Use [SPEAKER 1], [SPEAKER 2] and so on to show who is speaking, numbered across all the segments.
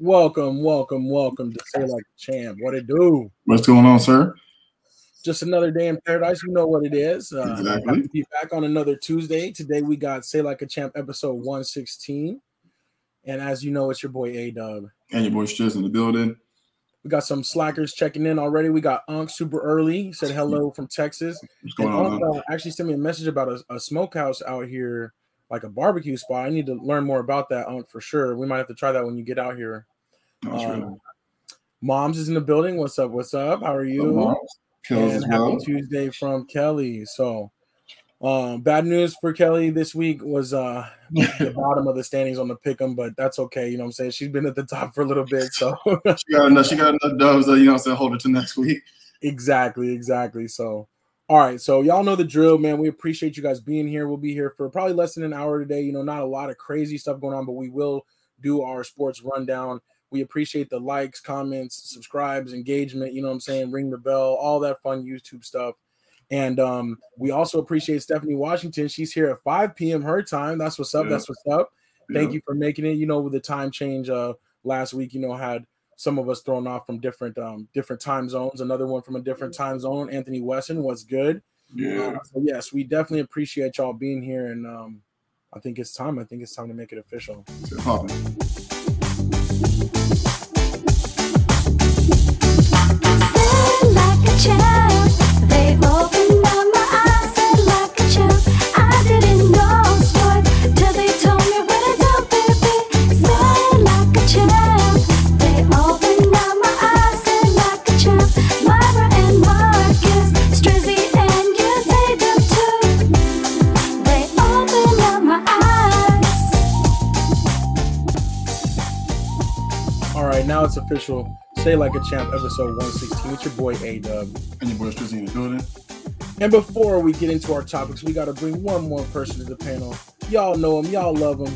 [SPEAKER 1] Welcome, welcome, welcome to Say Like a Champ. What it do?
[SPEAKER 2] What's going on, sir?
[SPEAKER 1] Just another day in paradise. You know what it is. Uh,
[SPEAKER 2] Exactly.
[SPEAKER 1] Be back on another Tuesday. Today we got Say Like a Champ episode 116. And as you know, it's your boy A Dub.
[SPEAKER 2] And your boy Striz in the building.
[SPEAKER 1] We got some slackers checking in already. We got Unk super early. He said hello from Texas.
[SPEAKER 2] What's
[SPEAKER 1] And
[SPEAKER 2] going on?
[SPEAKER 1] Unk uh, actually sent me a message about a, a smokehouse out here, like a barbecue spot. I need to learn more about that, Unk, for sure. We might have to try that when you get out here. Um, Moms is in the building. What's up? What's up? How are you? And
[SPEAKER 2] as well.
[SPEAKER 1] happy Tuesday from Kelly. So, um, bad news for Kelly this week was uh the bottom of the standings on the pick'em, but that's okay. You know what I'm saying? She's been at the top for a little bit, so
[SPEAKER 2] She got enough. She got enough dubs. That, you know, what I'm saying hold it to next week.
[SPEAKER 1] exactly, exactly. So, all right, so y'all know the drill, man. We appreciate you guys being here. We'll be here for probably less than an hour today. You know, not a lot of crazy stuff going on, but we will do our sports rundown. We appreciate the likes, comments, subscribes, engagement. You know what I'm saying? Ring the bell, all that fun YouTube stuff. And um, we also appreciate Stephanie Washington. She's here at 5 p.m. her time. That's what's up.
[SPEAKER 2] Yeah.
[SPEAKER 1] That's what's up. Thank
[SPEAKER 2] Yeah.
[SPEAKER 1] you for making it. You know, with the time change uh last week, you know, had some of us thrown off from different um different time zones. Another one from a different time zone. Anthony Wesson was good.
[SPEAKER 2] Yeah.
[SPEAKER 1] Uh, so yes, we definitely appreciate y'all being here, and um, I think it's time. I think it's time to make it official.
[SPEAKER 2] It's popping.
[SPEAKER 3] Like a champ, they opened
[SPEAKER 1] official. Say like a champ, episode 116. It's your boy A Dub.
[SPEAKER 2] And your boy Striz in the building.
[SPEAKER 1] And before we get into our topics, we got to bring one more person to the panel. Y'all know him, y'all love him.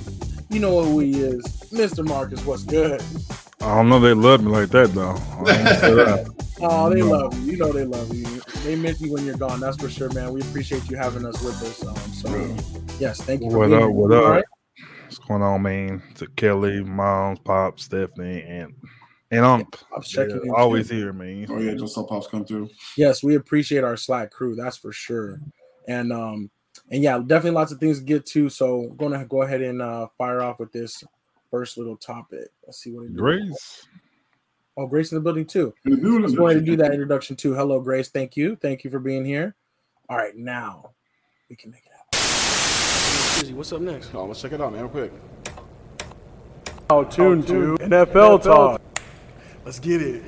[SPEAKER 1] You know who he is, Mr. Marcus. What's good?
[SPEAKER 4] I don't know they love me like that though. I ain't gonna say that.
[SPEAKER 1] Oh, they
[SPEAKER 4] No.
[SPEAKER 1] love you. You know they love you. They miss you when you're gone. That's for sure, man. We appreciate you having us with us. Um, so, yes, thank you.
[SPEAKER 4] What
[SPEAKER 1] being
[SPEAKER 4] up?
[SPEAKER 1] here.
[SPEAKER 4] What
[SPEAKER 1] All
[SPEAKER 4] up?
[SPEAKER 1] right?
[SPEAKER 4] What's going on, man? To Kelly, Moms, Pop, Stephanie, and and I'm
[SPEAKER 1] I checking in,
[SPEAKER 4] always
[SPEAKER 1] too.
[SPEAKER 4] here, man.
[SPEAKER 2] Oh yeah, just saw pops come through.
[SPEAKER 1] yes, we appreciate our Slack crew. That's for sure. And um, and yeah, definitely lots of things to get to. So, we're gonna go ahead and uh, fire off with this first little topic. Let's see what it
[SPEAKER 4] Grace.
[SPEAKER 1] Oh, Grace in the building too.
[SPEAKER 2] In the building.
[SPEAKER 1] Just wanted to do that introduction too. Hello, Grace. Thank you. Thank you for being here. All right, now we can make it happen. Susie, what's up next?
[SPEAKER 5] Oh, let's check it out, man, real quick.
[SPEAKER 1] Oh, tune to NFL talk.
[SPEAKER 5] Let's get it.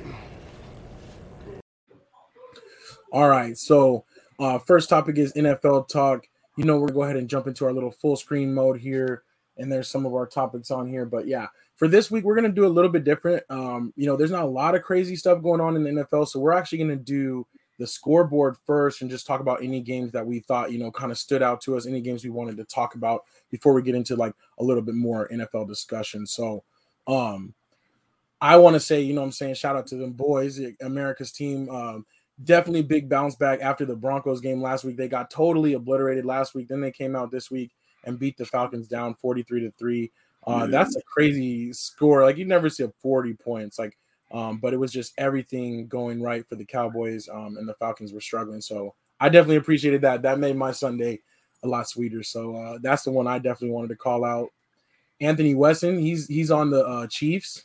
[SPEAKER 1] All right, so uh, first topic is NFL talk. You know, we're gonna go ahead and jump into our little full screen mode here, and there's some of our topics on here. But yeah, for this week, we're gonna do a little bit different. Um, you know, there's not a lot of crazy stuff going on in the NFL, so we're actually gonna do the scoreboard first and just talk about any games that we thought you know kind of stood out to us, any games we wanted to talk about before we get into like a little bit more NFL discussion. So, um, I want to say, you know, what I'm saying, shout out to them boys, America's team. Um, definitely big bounce back after the Broncos game last week. They got totally obliterated last week. Then they came out this week and beat the Falcons down 43 to 3. Uh, that's a crazy score. Like you never see a 40 points. Like, um, but it was just everything going right for the Cowboys. Um, and the Falcons were struggling. So I definitely appreciated that. That made my Sunday a lot sweeter. So uh, that's the one I definitely wanted to call out. Anthony Wesson, he's he's on the uh, Chiefs.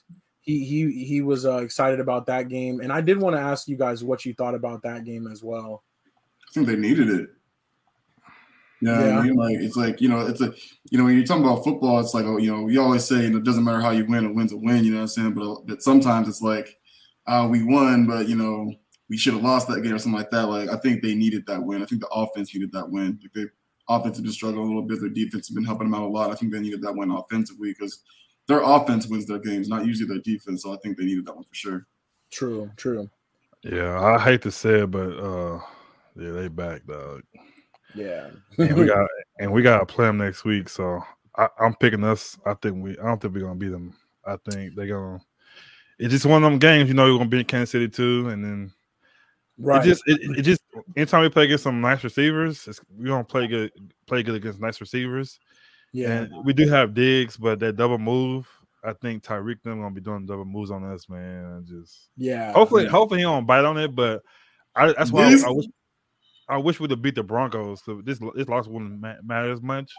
[SPEAKER 1] He he he was uh, excited about that game, and I did want to ask you guys what you thought about that game as well.
[SPEAKER 2] I think they needed it. Yeah,
[SPEAKER 1] Yeah.
[SPEAKER 2] I mean, like it's like you know, it's a you know when you're talking about football, it's like oh, you know, we always say you know, it doesn't matter how you win, a win's a win. You know what I'm saying? But, uh, but sometimes it's like uh, we won, but you know we should have lost that game or something like that. Like I think they needed that win. I think the offense needed that win. Like they offense has been struggling a little bit. Their defense has been helping them out a lot. I think they needed that win offensively because their offense wins their games, not usually their defense. So I think they needed that one for sure.
[SPEAKER 1] True, true.
[SPEAKER 4] Yeah, I hate to say it, but uh, yeah, they back, dog.
[SPEAKER 1] Yeah,
[SPEAKER 4] And we got and we got to play them next week. So I, I'm picking us. I think we. I don't think we're gonna beat them. I think they're gonna. It's just one of them games, you know. You're gonna beat Kansas City too, and then
[SPEAKER 1] right.
[SPEAKER 4] It just it, it just anytime we play against some nice receivers, it's, we don't play good play good against nice receivers.
[SPEAKER 1] Yeah,
[SPEAKER 4] And we do have Diggs, but that double move I think Tyreek them gonna be doing double moves on us, man. Just
[SPEAKER 1] Yeah.
[SPEAKER 4] hopefully, hopefully he don't bite on it. But I, that's why
[SPEAKER 2] This-
[SPEAKER 4] I, I wish I wish we'd have beat the Broncos. So this this loss wouldn't matter as much.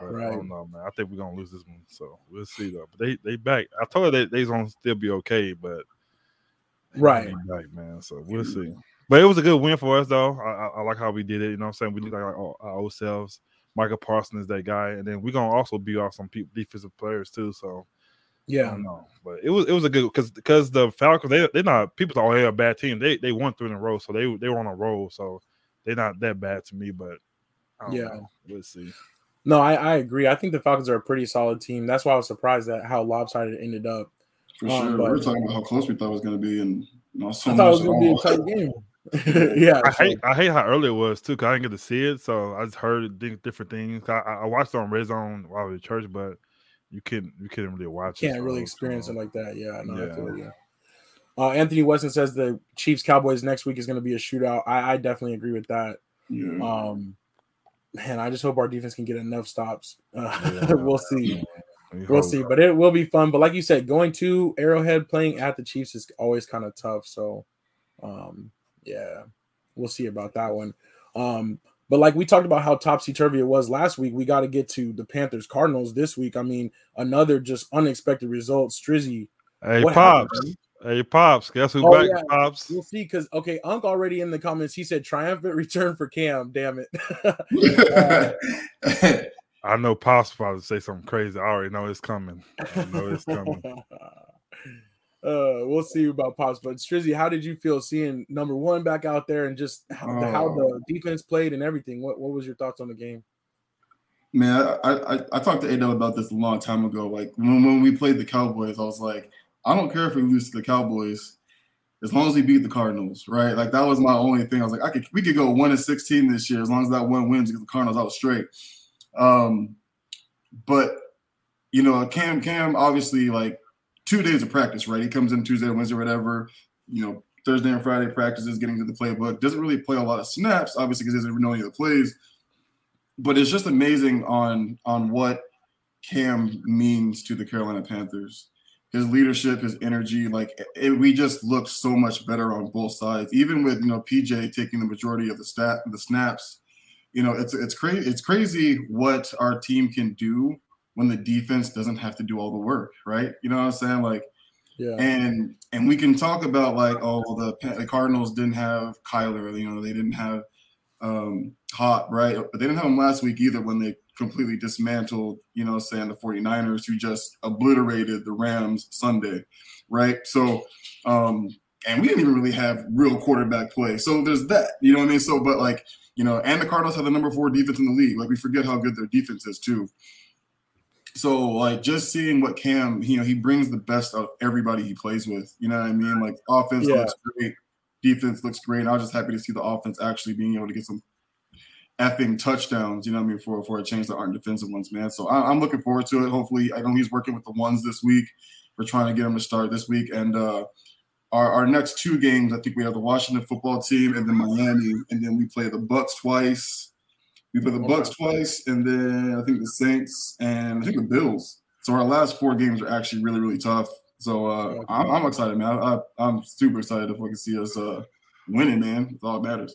[SPEAKER 4] But I don't know, man. I think we're gonna lose this one, so we'll see though. But they they back. I told her they they's gonna still be okay, but
[SPEAKER 1] Right.
[SPEAKER 4] back, man. So we'll see. But it was a good win for us, though. I, I, I like how we did it. You know what I'm saying? We look like our, our old selves. Micah Parsons is that guy, and then we're gonna also be off some people, defensive players too. So I
[SPEAKER 1] Yeah.
[SPEAKER 4] don't know, but it was it was a good because because the Falcons they they're not people thought oh they're a bad team. They they won three in a row, so they they were on a roll. So they're not that bad to me, but I don't
[SPEAKER 1] Yeah.
[SPEAKER 4] know. we'll see.
[SPEAKER 1] No, I, I agree. I think the Falcons are a pretty solid team. That's why I was surprised at how lopsided it ended up.
[SPEAKER 2] For
[SPEAKER 1] Um,
[SPEAKER 2] sure.
[SPEAKER 1] but-
[SPEAKER 2] we were talking about how close we thought it was going to be, and you know, so
[SPEAKER 1] I thought it was going to be a tight game. yeah.
[SPEAKER 4] I
[SPEAKER 1] so-
[SPEAKER 4] hate I hate how early it was too. Cause I didn't get to see it, so I just heard di- different things. I, I I watched it on Red Zone while I was at church, but you couldn't you couldn't really watch. It.
[SPEAKER 1] Can't
[SPEAKER 4] it,
[SPEAKER 1] really
[SPEAKER 4] so,
[SPEAKER 1] experience
[SPEAKER 4] so,
[SPEAKER 1] it like that. Yeah, no, I
[SPEAKER 4] Yeah.
[SPEAKER 1] feel you. Uh, Anthony Weston says the Chiefs Cowboys next week is going to be a shootout. I, I definitely agree with that.
[SPEAKER 2] Yeah.
[SPEAKER 1] Um, man, I just hope our defense can get enough stops. Uh,
[SPEAKER 4] Yeah.
[SPEAKER 1] we'll see.
[SPEAKER 4] we
[SPEAKER 1] We'll
[SPEAKER 4] hope.
[SPEAKER 1] see, but it will be fun. But like you said, going to Arrowhead playing at the Chiefs is always kind of tough. So, um, yeah, we'll see about that one. Um, but like we talked about how topsy turvy it was last week, we got to get to the Panthers Cardinals this week. I mean, another just unexpected result. Strizzy,
[SPEAKER 4] Hey
[SPEAKER 1] what happened,
[SPEAKER 4] pops,
[SPEAKER 1] man?
[SPEAKER 4] hey pops, guess who
[SPEAKER 1] Oh,
[SPEAKER 4] back?
[SPEAKER 1] yeah.
[SPEAKER 4] Pops,
[SPEAKER 1] We'll see. Because okay, Unc already in the comments. He said triumphant return for Cam. Damn it.
[SPEAKER 4] I know pops about to say something crazy. I already know it's coming. I know it's coming.
[SPEAKER 1] uh, we'll see about pops. But Strizzy, how did you feel seeing number one back out there and just how, how
[SPEAKER 2] Oh.
[SPEAKER 1] the defense played and everything? What what was your thoughts on the game?
[SPEAKER 2] Man, I, I I talked to Adel about this a long time ago. Like when, when we played the Cowboys, I was like, I don't care if we lose to the Cowboys, as long as we beat the Cardinals, right? Like that was my only thing. I was like, I could we could go one and sixteen this year as long as that one wins because the Cardinals out straight. Um, but you know, Cam Cam obviously like two days of practice, right? He comes in Tuesday, Wednesday, whatever. You know, Thursday and Friday practices, getting to the playbook. Doesn't really play a lot of snaps, obviously, because he doesn't know any of the plays but it's just amazing on on what Cam means to the Carolina Panthers. His leadership, his energy, like it, we just look so much better on both sides. Even with you know PJ taking the majority of the stat the snaps, you know it's it's crazy. It's crazy what our team can do when the defense doesn't have to do all the work, right? You know what I'm saying? Like
[SPEAKER 1] Yeah,
[SPEAKER 2] and and we can talk about like oh the, the Cardinals didn't have Kyler, you know they didn't have um Hot, right? But they didn't have him last week either when they completely dismantled, you know, saying the 49ers who just obliterated the Rams Sunday, right? So um and we didn't even really have real quarterback play. So there's that, you know what I mean? So but like, you know, and the Cardinals have the number 4 defense in the league. Like we forget how good their defense is too. So like just seeing what Cam, you know, he brings the best of everybody he plays with. You know what I mean? Like offense
[SPEAKER 1] Yeah.
[SPEAKER 2] looks great, defense looks great. And I was just happy to see the offense actually being able to get some effing touchdowns. You know what I mean? For for a change that aren't defensive ones, man. So I, I'm looking forward to it. Hopefully, I know he's working with the ones this week. We're trying to get him to start this week, and uh, our our next two games, I think we have the Washington football team and then Miami, and then we play the Bucks twice. We play the Bucks twice, and then I think the Saints and I think the Bills. So our last four games are actually really really tough. So uh, I'm, I'm excited, man. I, I'm super excited if we can see us uh, winning, man. It's all that matters.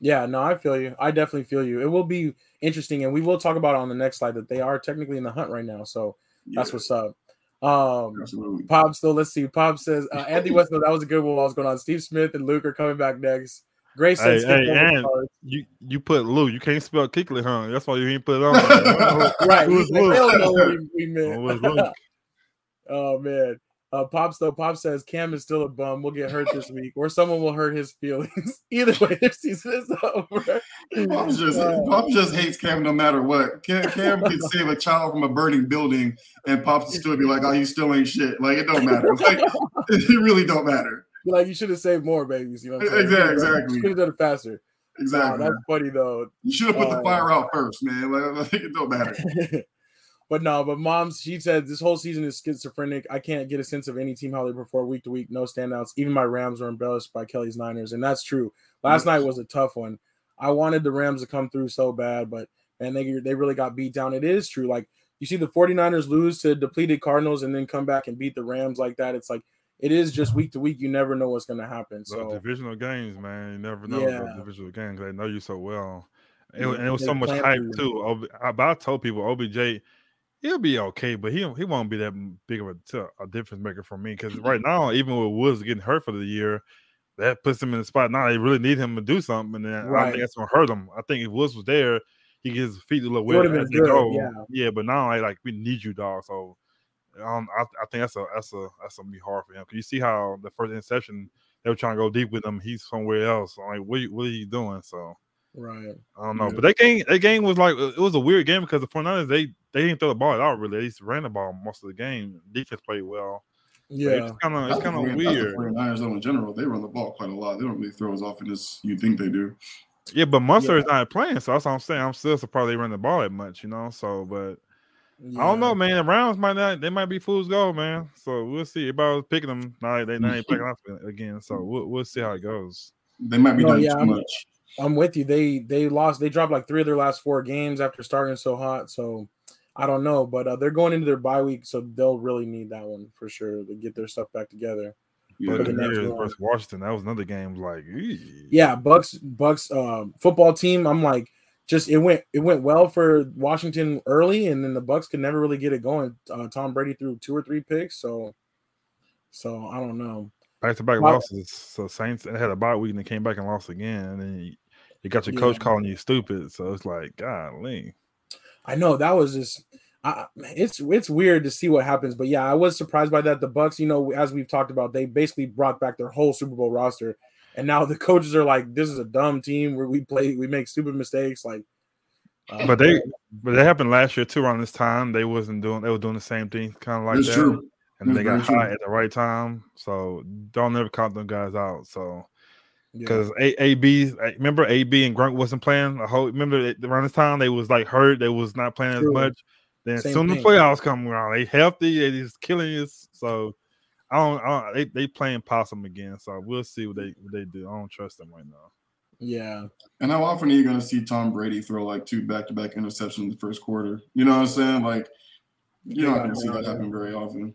[SPEAKER 1] yeah, no, I feel you. I definitely feel you. It will be interesting, and we will talk about it on the next slide that they are technically in the hunt right now. So that's
[SPEAKER 2] Yeah,
[SPEAKER 1] what's up. Um,
[SPEAKER 2] absolutely.
[SPEAKER 1] Pop still, let's see. Pop says uh, Anthony Westbrook. That was a good one. While I was going on. Steve Smith and Luke are coming back next. Grace
[SPEAKER 4] Hey, hey, and you you put Lou. You can't spell Kuechly, huh? That's why you ain't put it on.
[SPEAKER 1] right.
[SPEAKER 4] Who
[SPEAKER 1] he's
[SPEAKER 4] is
[SPEAKER 1] like, they know what we, we
[SPEAKER 4] Oh,
[SPEAKER 1] meant.
[SPEAKER 4] it's Luke.
[SPEAKER 1] oh man. Uh, Pops though, Pop says Cam is still a bum. We'll get hurt this week, or someone will hurt his feelings. Either way, this season is over.
[SPEAKER 2] Pop just
[SPEAKER 1] Uh,
[SPEAKER 2] Pop just hates Cam no matter what. Cam, Cam can save a child from a burning building, and Pop will still be like, "Oh, you still ain't shit." Like it don't matter. Like it really don't matter.
[SPEAKER 1] Like you should have saved more babies. You know, what I'm saying?
[SPEAKER 2] Exactly, exactly.
[SPEAKER 1] Should have done it faster. Wow,
[SPEAKER 2] Exactly.
[SPEAKER 1] that's funny though.
[SPEAKER 2] you should have put the
[SPEAKER 1] uh,
[SPEAKER 2] fire out first, man. Like, like, it don't matter.
[SPEAKER 1] but no, but mom's she said this whole season is schizophrenic. I can't get a sense of any team how they perform week to week. No standouts. Even my Rams were embellished by Kelly's Niners, and that's true. Last night was a tough one. I wanted the Rams to come through so bad, but man, they they really got beat down. It is true. Like you see the 49ers lose to depleted Cardinals and then come back and beat the Rams like that. It's like it is just week to week. You never know what's going to happen. So
[SPEAKER 4] divisional games, man, you never know
[SPEAKER 1] Yeah.
[SPEAKER 4] divisional games. They know you so well, and,
[SPEAKER 1] Yeah,
[SPEAKER 4] and it was so much hype
[SPEAKER 1] you.
[SPEAKER 4] too. I, I told people OBJ, he'll be okay, but he he won't be that big of a difference maker for me because right now, even with Woods getting hurt for the year, that puts him in the spot. Now they really need him to do something, and then I
[SPEAKER 1] Right.
[SPEAKER 4] think that's gonna hurt him. I think if Woods was there, he gets his feet a little
[SPEAKER 1] It
[SPEAKER 4] wet
[SPEAKER 1] been
[SPEAKER 4] as they
[SPEAKER 1] good,
[SPEAKER 4] go.
[SPEAKER 1] yeah.
[SPEAKER 4] yeah, but now I like we need you, dog. So. Um, I, I think that's a that's a that's gonna be hard for him. Cause you see how the first interception they were trying to go deep with him. He's somewhere else. I'm like, what, what are you doing? So
[SPEAKER 1] right.
[SPEAKER 4] I don't know.
[SPEAKER 2] Yeah.
[SPEAKER 4] But that game, that game was like it was a weird game because the 49ers they they didn't throw the ball out really. They just ran the ball most of the game. Defense played well.
[SPEAKER 1] Yeah.
[SPEAKER 4] it's kind of it's kind of
[SPEAKER 2] 49 the
[SPEAKER 4] weird.
[SPEAKER 2] 49ers, though, in general, they run the ball quite a lot. They don't really throw as often as you think they do.
[SPEAKER 4] Yeah, but Mostert
[SPEAKER 1] Yeah.
[SPEAKER 4] is not playing, so that's what I'm saying. I'm still surprised they run the ball that much, you know. So, but I don't know, man. The Browns might not. They might be fools gold, man. So we'll see. Everybody was picking them. Now they now they picking up again. So we'll we'll see how it goes.
[SPEAKER 2] They might be
[SPEAKER 1] No,
[SPEAKER 2] doing
[SPEAKER 1] yeah,
[SPEAKER 2] too
[SPEAKER 1] I'm-
[SPEAKER 2] much.
[SPEAKER 1] I'm with you. They they lost. They dropped like three of their last four games after starting so hot. So I don't know, but uh, they're going into their bye week, so they'll really need that one for sure to get their stuff back together.
[SPEAKER 2] Yeah.
[SPEAKER 4] But
[SPEAKER 1] the
[SPEAKER 4] the
[SPEAKER 1] next one.
[SPEAKER 4] versus Washington, that was another game. Like, eee.
[SPEAKER 1] Yeah, Bucks Bucks um, football team. I'm like, just it went it went well for Washington early, and then the Bucks could never really get it going. Uh, Tom Brady threw two or three picks, so so I don't know.
[SPEAKER 4] back to back losses. So Saints had a bye week and they came back and lost again. And then you, you got your coach calling you stupid. So it's like, golly.
[SPEAKER 1] I know that was just. I, it's it's weird to see what happens, but yeah, I was surprised by that. The Bucks, you know, as we've talked about, they basically brought back their whole Super Bowl roster, and now the coaches are like, "This is a dumb team where we play, we make stupid mistakes." Like, uh,
[SPEAKER 4] But they but that happened last year too around this time. They wasn't doing they were doing the same thing, kind of like
[SPEAKER 2] It's
[SPEAKER 4] that.
[SPEAKER 2] true.
[SPEAKER 4] And they
[SPEAKER 2] It's
[SPEAKER 4] got
[SPEAKER 2] very
[SPEAKER 4] hot at the right time. So don't ever count them guys out. So
[SPEAKER 1] yeah.
[SPEAKER 4] because A AB remember AB and Gronk wasn't playing a whole remember it- around this time they was like hurt, they was not playing
[SPEAKER 1] True.
[SPEAKER 4] as much. Then
[SPEAKER 1] Same
[SPEAKER 4] soon the playoffs come around, they healthy, they just killing us. So I don't, I don't they, they playing possum again. So we'll see what they what they do. I don't trust them right now.
[SPEAKER 1] yeah,
[SPEAKER 2] And how often are you going to see Tom Brady throw like two back-to-back interceptions in the first quarter? You know what I'm saying? Like, you're not going to see that happen very often.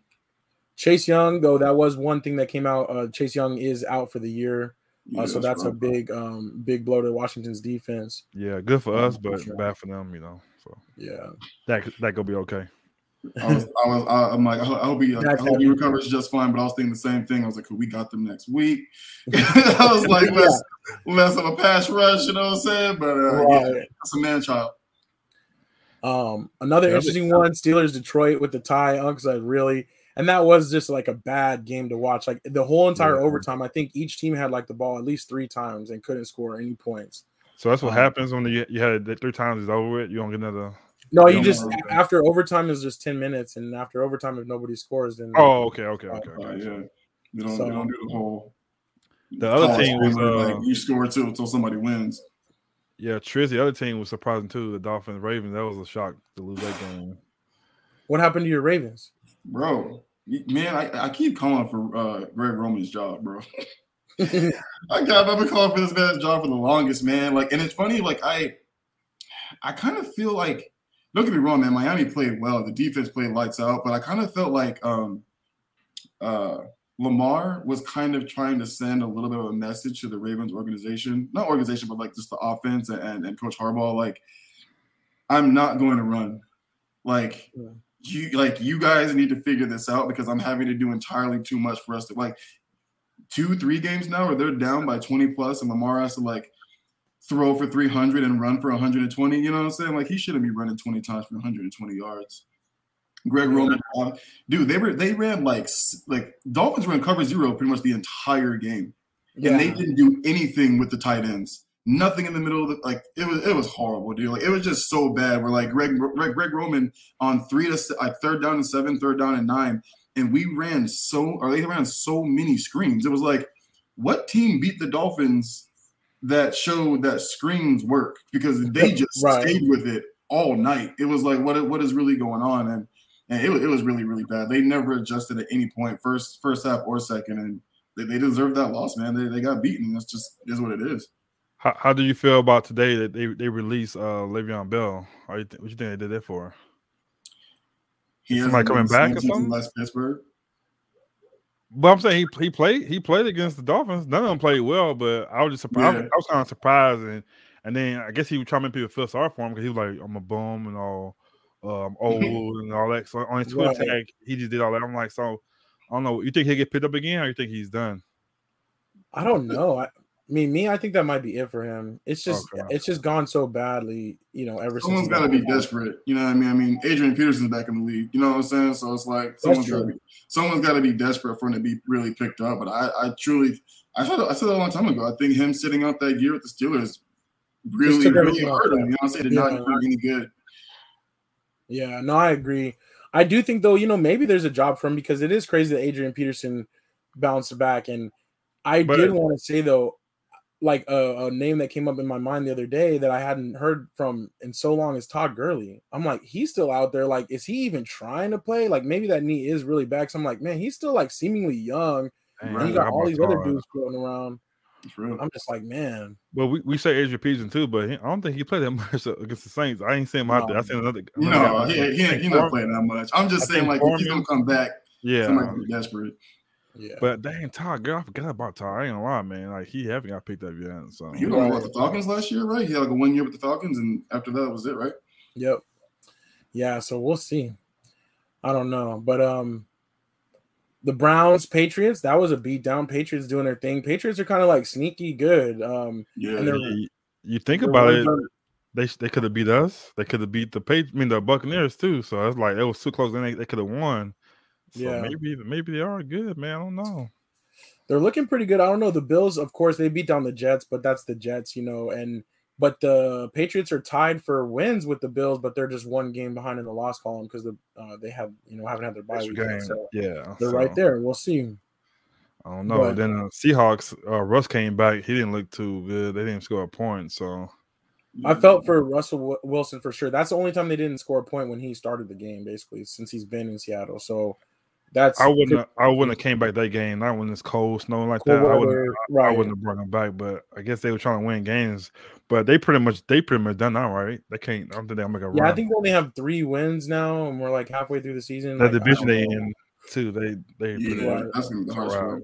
[SPEAKER 1] Chase Young though that was one thing that came out. Uh, Chase Young is out for the year, uh,
[SPEAKER 2] Yeah,
[SPEAKER 1] so that's a big um big blow to Washington's defense.
[SPEAKER 4] Yeah, good for
[SPEAKER 1] Um,
[SPEAKER 4] us, but
[SPEAKER 1] sure.
[SPEAKER 4] bad for them, you know. So
[SPEAKER 1] Yeah,
[SPEAKER 4] that that could be okay.
[SPEAKER 2] I was, I was, I, I'm like, I hope he, I hope he recovers just fine. But I was thinking the same thing. I was like, we got them next week. I was like, let's let's have a pass rush. You know what I'm saying? But uh, yeah,
[SPEAKER 1] Right.
[SPEAKER 2] that's a man child.
[SPEAKER 1] Um, another
[SPEAKER 4] Yeah,
[SPEAKER 1] interesting one: Steelers Detroit with the tie. Unks, I really, and that was just like a bad game to watch. Like the whole entire
[SPEAKER 4] Yeah.
[SPEAKER 1] overtime, I think each team had like the ball at least three times and couldn't score any points.
[SPEAKER 4] So that's what
[SPEAKER 1] Um,
[SPEAKER 4] happens when you you had it three times is over with. You don't get another.
[SPEAKER 1] No,
[SPEAKER 2] Yeah,
[SPEAKER 1] you just after overtime is just ten minutes, and after overtime, if nobody scores, then
[SPEAKER 4] Oh, okay, okay, okay.
[SPEAKER 2] Uh, yeah, they don't,
[SPEAKER 1] So-
[SPEAKER 2] they don't do the whole.
[SPEAKER 4] The other
[SPEAKER 2] college
[SPEAKER 4] team was uh,
[SPEAKER 2] like, you score two until somebody wins.
[SPEAKER 4] yeah, Triz. The other team was surprising too. The Dolphins, Ravens. That was a shock to lose that game.
[SPEAKER 1] what happened to your Ravens?
[SPEAKER 2] Bro, man, I, I keep calling for uh, Greg Roman's job, bro. I got I've been calling for this man's job for the longest, man. Like, and it's funny, like I, I kind of feel like, don't get me wrong, man. Miami played well. The defense played lights out, but I kind of felt like um, uh, Lamar was kind of trying to send a little bit of a message to the Ravens organization, not organization, but like just the offense and, and Coach Harbaugh. Like, I'm not going to run. Like,
[SPEAKER 1] Yeah.
[SPEAKER 2] you like you guys need to figure this out because I'm having to do entirely too much for us to like two, three games now where they're down by 20 plus and Lamar has to like throw for 300 and run for 120. You know what I'm saying? Like he shouldn't be running 20 times for 120 yards. Greg Roman, uh, dude, they were they ran like like Dolphins ran cover zero pretty much the entire game, and they didn't do anything with the tight ends. Nothing in the middle of the like it was it was horrible, dude. Like it was just so bad. We're like Greg Greg, Greg Roman on three to like third down and seven, third down and nine, and we ran so or they ran so many screens. It was like, what team beat the Dolphins that showed that screens work because they just
[SPEAKER 1] Right.
[SPEAKER 2] stayed with it all night. It was like, what what is really going on? And and it, was- it was really really bad. They never adjusted at any point, first first half or second, and they, they deserved that loss, man. They, they got beaten. That's just is what it is.
[SPEAKER 4] How, how do you feel about today that they they released uh Le'Veon Bell? How you th- what you think they did that for?
[SPEAKER 2] He
[SPEAKER 4] Somebody
[SPEAKER 2] hasn't
[SPEAKER 4] coming back or something?
[SPEAKER 2] left Pittsburgh.
[SPEAKER 4] But I'm saying he he played he played against the Dolphins. None of them played well, but I was just surprised.
[SPEAKER 2] Yeah.
[SPEAKER 4] I was kind of surprised, and and then I guess he was trying to make people feel sorry for him because he was like, "I'm a bum and all, uh, I'm old and all that." So on his Twitter
[SPEAKER 1] Right.
[SPEAKER 4] tag, he just did all that. I'm like, so I don't know. You think he'll get picked up again, or you think he's done?
[SPEAKER 1] I don't know. I, I mean, me, I think that might be it for him. It's just
[SPEAKER 4] Okay.
[SPEAKER 1] it's just gone so badly, you know, ever
[SPEAKER 2] someone's got to be desperate. You know what I mean? I mean, Adrian Peterson's back in the league. You know what I'm saying? So it's like someone's got to be someone's got to be desperate for him to be really picked up. But I, I truly, I said, I said that a long time ago. I think him sitting out that year with the Steelers really, really hurt him. You know what I'm saying? Did
[SPEAKER 1] Yeah.
[SPEAKER 2] not do any good.
[SPEAKER 1] Yeah, no, I agree. I do think though, you know, maybe there's a job for him because it is crazy that Adrian Peterson bounced back. And I
[SPEAKER 4] But-
[SPEAKER 1] did want to say though, like a, a name that came up in my mind the other day that I hadn't heard from in so long is Todd Gurley. I'm like, he's still out there. Like, is he even trying to play? Like, maybe that knee is really bad. So I'm like, man, he's still like seemingly young.
[SPEAKER 4] Dang,
[SPEAKER 1] And you got all
[SPEAKER 4] about
[SPEAKER 1] these other
[SPEAKER 4] Todd?
[SPEAKER 1] dudes floating around.
[SPEAKER 2] It's.
[SPEAKER 1] I'm just like, man,
[SPEAKER 4] Well, we, we say Adrian Peterson too, but he, I don't think he played that much against the Saints. I ain't seen him out there. I
[SPEAKER 1] No.
[SPEAKER 4] seen another.
[SPEAKER 2] No,
[SPEAKER 4] another guy-
[SPEAKER 2] he, he, he not playing that much. I'm just
[SPEAKER 4] I
[SPEAKER 2] saying, like, if he's
[SPEAKER 4] Foreman-
[SPEAKER 2] gonna come back,
[SPEAKER 4] Yeah,
[SPEAKER 2] somebody be desperate.
[SPEAKER 1] Yeah.
[SPEAKER 4] but dang, Todd, Gurley, I forgot about Todd. I ain't gonna lie, man. Like he haven't got picked up yet. So
[SPEAKER 2] He was on what, the Falcons last year, right? He had like a one year with the Falcons, and after that was it, right?
[SPEAKER 1] Yep. Yeah, so we'll see. I don't know, but um the Browns Patriots, that was a beat down. Patriots doing their thing. Patriots are kind of like sneaky good. Um
[SPEAKER 2] Yeah.
[SPEAKER 1] And they're-
[SPEAKER 4] you, you think
[SPEAKER 1] they're
[SPEAKER 4] about it,
[SPEAKER 1] one-
[SPEAKER 4] they they could have beat us. They could have beat the page. I mean the Buccaneers too. So it's like it was too close. Then they, they could have won. So
[SPEAKER 1] Yeah.
[SPEAKER 4] maybe maybe they are good, man. I don't know.
[SPEAKER 1] They're looking pretty good. I don't know. The Bills, of course, they beat down the Jets, but that's the Jets, you know, and but the Patriots are tied for wins with the Bills, but they're just one game behind in the loss column because the uh, they have you know haven't had their bye week. So
[SPEAKER 4] yeah,
[SPEAKER 1] they're
[SPEAKER 4] so,
[SPEAKER 1] right there. We'll see.
[SPEAKER 4] I don't know.
[SPEAKER 1] But-
[SPEAKER 4] then uh, Seahawks, uh, Russ came back. He didn't look too good. They didn't score a point. So
[SPEAKER 1] I felt for Russell Wi- Wilson for sure. That's the only time they didn't score a point when he started the game, basically, since he's been in Seattle. So that's
[SPEAKER 4] I wouldn't. Have, I wouldn't have came back that game. Not when it's cold, snowing like
[SPEAKER 1] cool
[SPEAKER 4] that. I wouldn't.
[SPEAKER 1] weather,
[SPEAKER 4] I wouldn't have brought him back. But I guess they were trying to win games. But they pretty much they pretty much done now, right? They can't. I don't think they'll make a
[SPEAKER 1] Yeah,
[SPEAKER 4] run.
[SPEAKER 1] I think they only have three wins now, and we're like halfway through the season.
[SPEAKER 4] the
[SPEAKER 1] Like,
[SPEAKER 4] division they in too. They they. pretty
[SPEAKER 2] Yeah, that's gonna be the hardest
[SPEAKER 4] Wow.
[SPEAKER 2] one.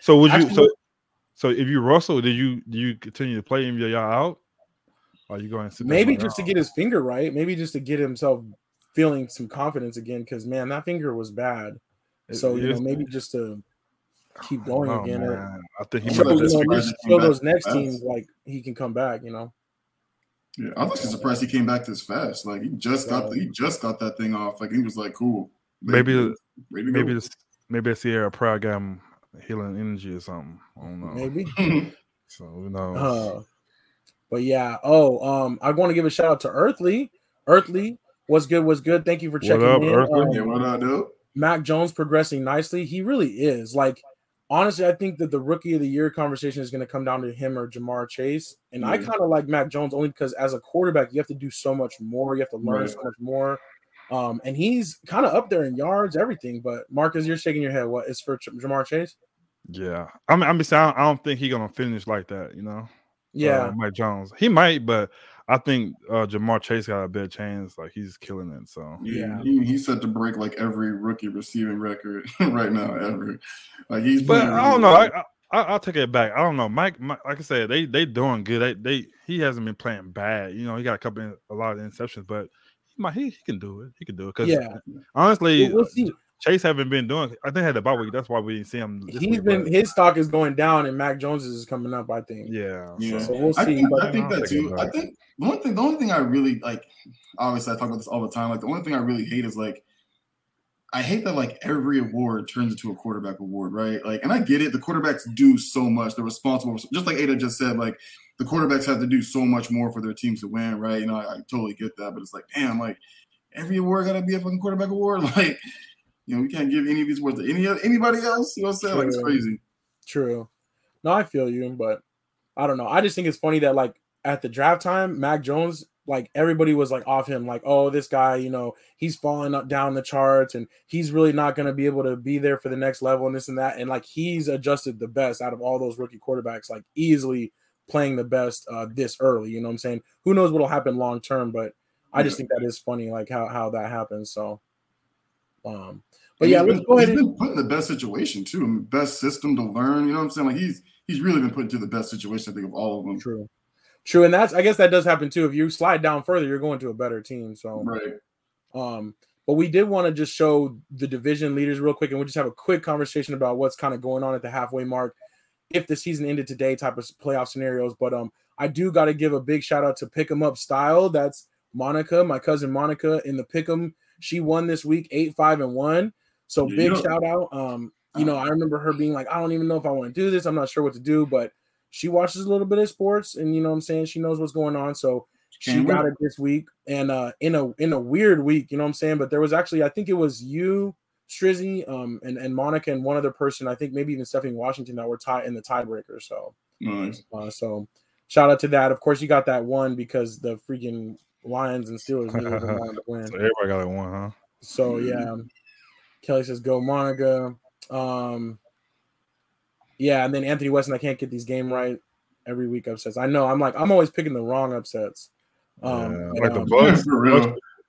[SPEAKER 4] So would you?
[SPEAKER 1] Actually,
[SPEAKER 4] so so if you Russell, did you do you continue to play him? Y'all out? Or you going to sit
[SPEAKER 1] Maybe just to get his finger right. Maybe just to get himself feeling some confidence again. Because man, that finger was bad.
[SPEAKER 4] It-
[SPEAKER 1] So you know, maybe just to keep going
[SPEAKER 4] don't know,
[SPEAKER 1] again. or.
[SPEAKER 4] I think he
[SPEAKER 2] I'm
[SPEAKER 1] show,
[SPEAKER 2] sure
[SPEAKER 4] might
[SPEAKER 1] you know,
[SPEAKER 2] surprised
[SPEAKER 1] at least
[SPEAKER 2] he came
[SPEAKER 1] show those next
[SPEAKER 2] fast.
[SPEAKER 1] teams like he can come back. You know.
[SPEAKER 2] Yeah, I was just surprised he came back this fast. Like he just got the, he just got that thing off. Like he was like cool.
[SPEAKER 4] Maybe
[SPEAKER 2] Ready
[SPEAKER 4] the-
[SPEAKER 2] ready to
[SPEAKER 4] maybe
[SPEAKER 2] go.
[SPEAKER 4] this maybe it's Ciara Proud got him healing energy or something. I don't know.
[SPEAKER 1] Maybe.
[SPEAKER 4] So who knows?
[SPEAKER 1] Uh, but yeah. Oh, um, I want to give a shout out to Earthly. Earthly, what's good? What's good? Thank you for
[SPEAKER 4] What
[SPEAKER 1] checking
[SPEAKER 4] up,
[SPEAKER 1] in.
[SPEAKER 4] Earthly?
[SPEAKER 1] Um,
[SPEAKER 2] yeah, what I do?
[SPEAKER 1] Mac Jones progressing nicely. He really is. Like, honestly, I think that the rookie of the year conversation is going to come down to him or Ja'Marr Chase. And I kind of like Mac Jones only because as a quarterback, you have to do so much more. You have to learn
[SPEAKER 2] Right.
[SPEAKER 1] so much more. Um, and he's kind of up there in yards, everything. But Marcus, you're shaking your head. What is for Ch- Ja'Marr Chase?
[SPEAKER 4] Yeah, I mean, I'm just saying, I don't think he's gonna finish like that. You know,
[SPEAKER 1] Yeah,
[SPEAKER 4] uh, Mike Jones. He might, but I think uh, Ja'Marr Chase got a better chance. Like he's killing it. So
[SPEAKER 1] Yeah.
[SPEAKER 2] He, he's set to break like every rookie receiving record right now ever. Like he's
[SPEAKER 4] But
[SPEAKER 2] playing
[SPEAKER 4] I don't
[SPEAKER 2] really
[SPEAKER 4] know. I, I I'll take it back. I don't know. Mike, Mike like I said, they they doing good. They they he hasn't been playing bad. You know, he got a couple a lot of interceptions, but he might he, he can do it. He can do it. Because
[SPEAKER 1] yeah.
[SPEAKER 4] honestly,
[SPEAKER 1] We'll, we'll see.
[SPEAKER 4] Chase haven't been doing. I think had the bye week. That's why we didn't see him. this
[SPEAKER 1] He's
[SPEAKER 4] week,
[SPEAKER 1] been
[SPEAKER 4] but
[SPEAKER 1] his stock is going down, and Mac Jones is coming up. I think.
[SPEAKER 4] yeah.
[SPEAKER 2] Yeah.
[SPEAKER 1] So we'll
[SPEAKER 2] I
[SPEAKER 1] see.
[SPEAKER 2] think,
[SPEAKER 1] but
[SPEAKER 2] I think that too. I think the only thing, the only thing I really like, obviously I talk about this all the time. Like the only thing I really hate is like, I hate that like every award turns into a quarterback award, right? Like, and I get it. The quarterbacks do so much. They're responsible, just like Ada just said. Like, the quarterbacks have to do so much more for their teams to win, right? You know, I, I totally get that. But it's like, damn, like every award got to be a fucking quarterback award. Like, you know, we can't give any of these words to any anybody else. You know what I'm saying? Like, it's crazy.
[SPEAKER 1] True. No, I feel you, but I don't know. I just think it's funny that like at the draft time, Mac Jones, like everybody was like off him, like, oh, this guy, you know, he's falling up down the charts and he's really not going to be able to be there for the next level and this and that. And like he's adjusted the best out of all those rookie quarterbacks, like easily playing the best uh this early. You know what I'm saying? Who knows what'll happen long term, but I just think that is funny, like how how that happens. So Um, but yeah,
[SPEAKER 2] He's
[SPEAKER 1] let's
[SPEAKER 2] been-
[SPEAKER 1] go ahead
[SPEAKER 2] He's
[SPEAKER 1] and
[SPEAKER 2] been put in the best situation too, and best system to learn. You know what I'm saying? Like he's he's really been put into the best situation. I think of all of them.
[SPEAKER 1] true, true, and that's I guess that does happen too. If you slide down further, you're going to a better team. So
[SPEAKER 2] Right.
[SPEAKER 1] Um, but we did want to just show the division leaders real quick, and we'll just have a quick conversation about what's kind of going on at the halfway mark, if the season ended today, type of playoff scenarios. But um, I do got to give a big shout out to Pick 'em Up Style. That's Monica, my cousin Monica, in the Pick 'em. She won this week, eight, five, and one. So big
[SPEAKER 2] Yeah.
[SPEAKER 1] shout out. Um, you know, I remember her being like, I don't even know if I want to do this. I'm not sure what to do, but she watches a little bit of sports, and you know what I'm saying. She knows what's going on. So she
[SPEAKER 2] Can't
[SPEAKER 1] got
[SPEAKER 2] wait.
[SPEAKER 1] it this week and uh in a in a weird week you know what i'm saying but there was actually i think it was you strizzy um and, and monica and one other person i think maybe even stephanie washington that were tied in the tiebreaker so
[SPEAKER 2] Nice.
[SPEAKER 1] uh so shout out to that of course you got that one because the freaking lions and steelers neither of them wanted to win
[SPEAKER 4] So everybody got like one, huh?
[SPEAKER 1] so yeah kelly says go monica um yeah and then anthony weston i can't get these game right every week upsets i know i'm like i'm always picking the wrong upsets um
[SPEAKER 4] Yeah,
[SPEAKER 1] but,
[SPEAKER 4] like the
[SPEAKER 1] um,
[SPEAKER 4] Bucks.
[SPEAKER 2] For real.